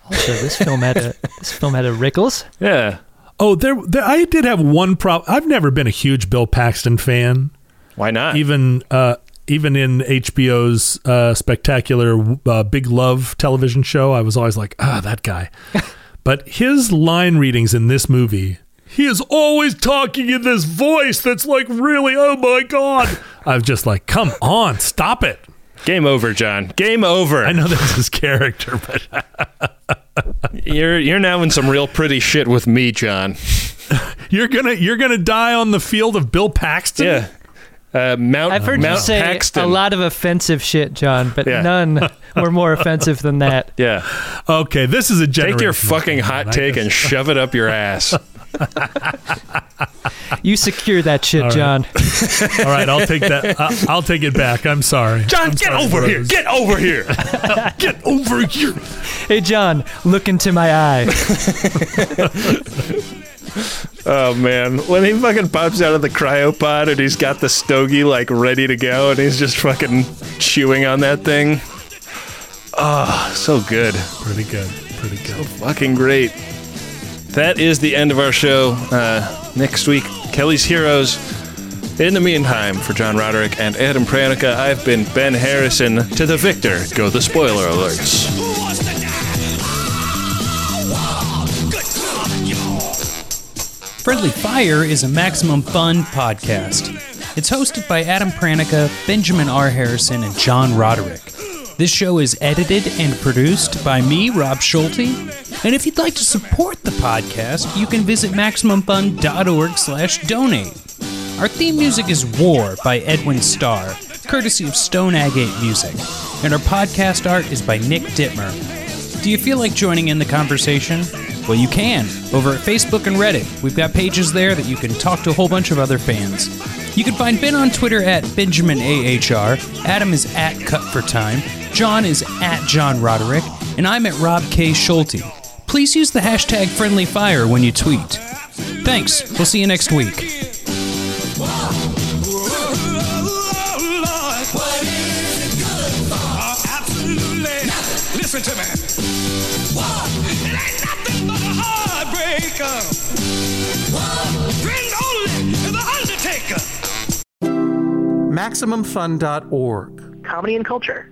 Also, this film had a this film had a Rickles. Yeah. Oh, there, there I did have one problem. I've never been a huge Bill Paxton fan. Why not? Even uh, even in HBO's uh, spectacular uh, Big Love television show, I was always like, ah, that guy. but his line readings in this movie, he is always talking in this voice that's like really, oh my god. I was just like, come on, stop it. Game over, John. Game over. I know that's his character, but You're you're now in some real pretty shit with me, John. you're gonna you're gonna die on the field of Bill Paxton. Yeah. Uh, Mount I've heard Mount you say Paxton. a lot of offensive shit, John, but Yeah. none were more offensive than that. Yeah. Okay, this is a generation. Take your fucking hot take and shove it up your ass. You secure that shit, All right. John. All right, I'll take that. I- I'll take it back. I'm sorry. John, I'm get sorry, over here. Rose. Get over here. Get over here. Hey, John, look into my eye. Oh man, when he fucking pops out of the cryopod and he's got the stogie like ready to go and he's just fucking chewing on that thing. Oh, so good. Pretty good. Pretty good. So fucking great. That is the end of our show. Uh, next week, Kelly's Heroes. In the meantime, for John Roderick and Adam Pranica, I've been Ben Harrison. To the victor, go the spoiler alerts. Friendly Fire is a Maximum Fun podcast. It's hosted by Adam Pranica, Benjamin R. Harrison, and John Roderick. This show is edited and produced by me, Rob Schulte. And if you'd like to support the podcast, you can visit MaximumFun.org slash donate. Our theme music is War by Edwin Starr, courtesy of Stone Agate Music. And our podcast art is by Nick Dittmer. Do you feel like joining in the conversation? Well, you can over at Facebook and Reddit. We've got pages there that you can talk to a whole bunch of other fans. You can find Ben on Twitter at BenjaminAHR, Adam is at Cut for Time, John is at John Roderick, and I'm at Rob K. Schulte. Please use the hashtag FriendlyFire when you tweet. Thanks. We'll see you next week. Listen to me. It ain't nothing but a heartbreaker. Friend only is the Undertaker. MaximumFun.org. Comedy and culture.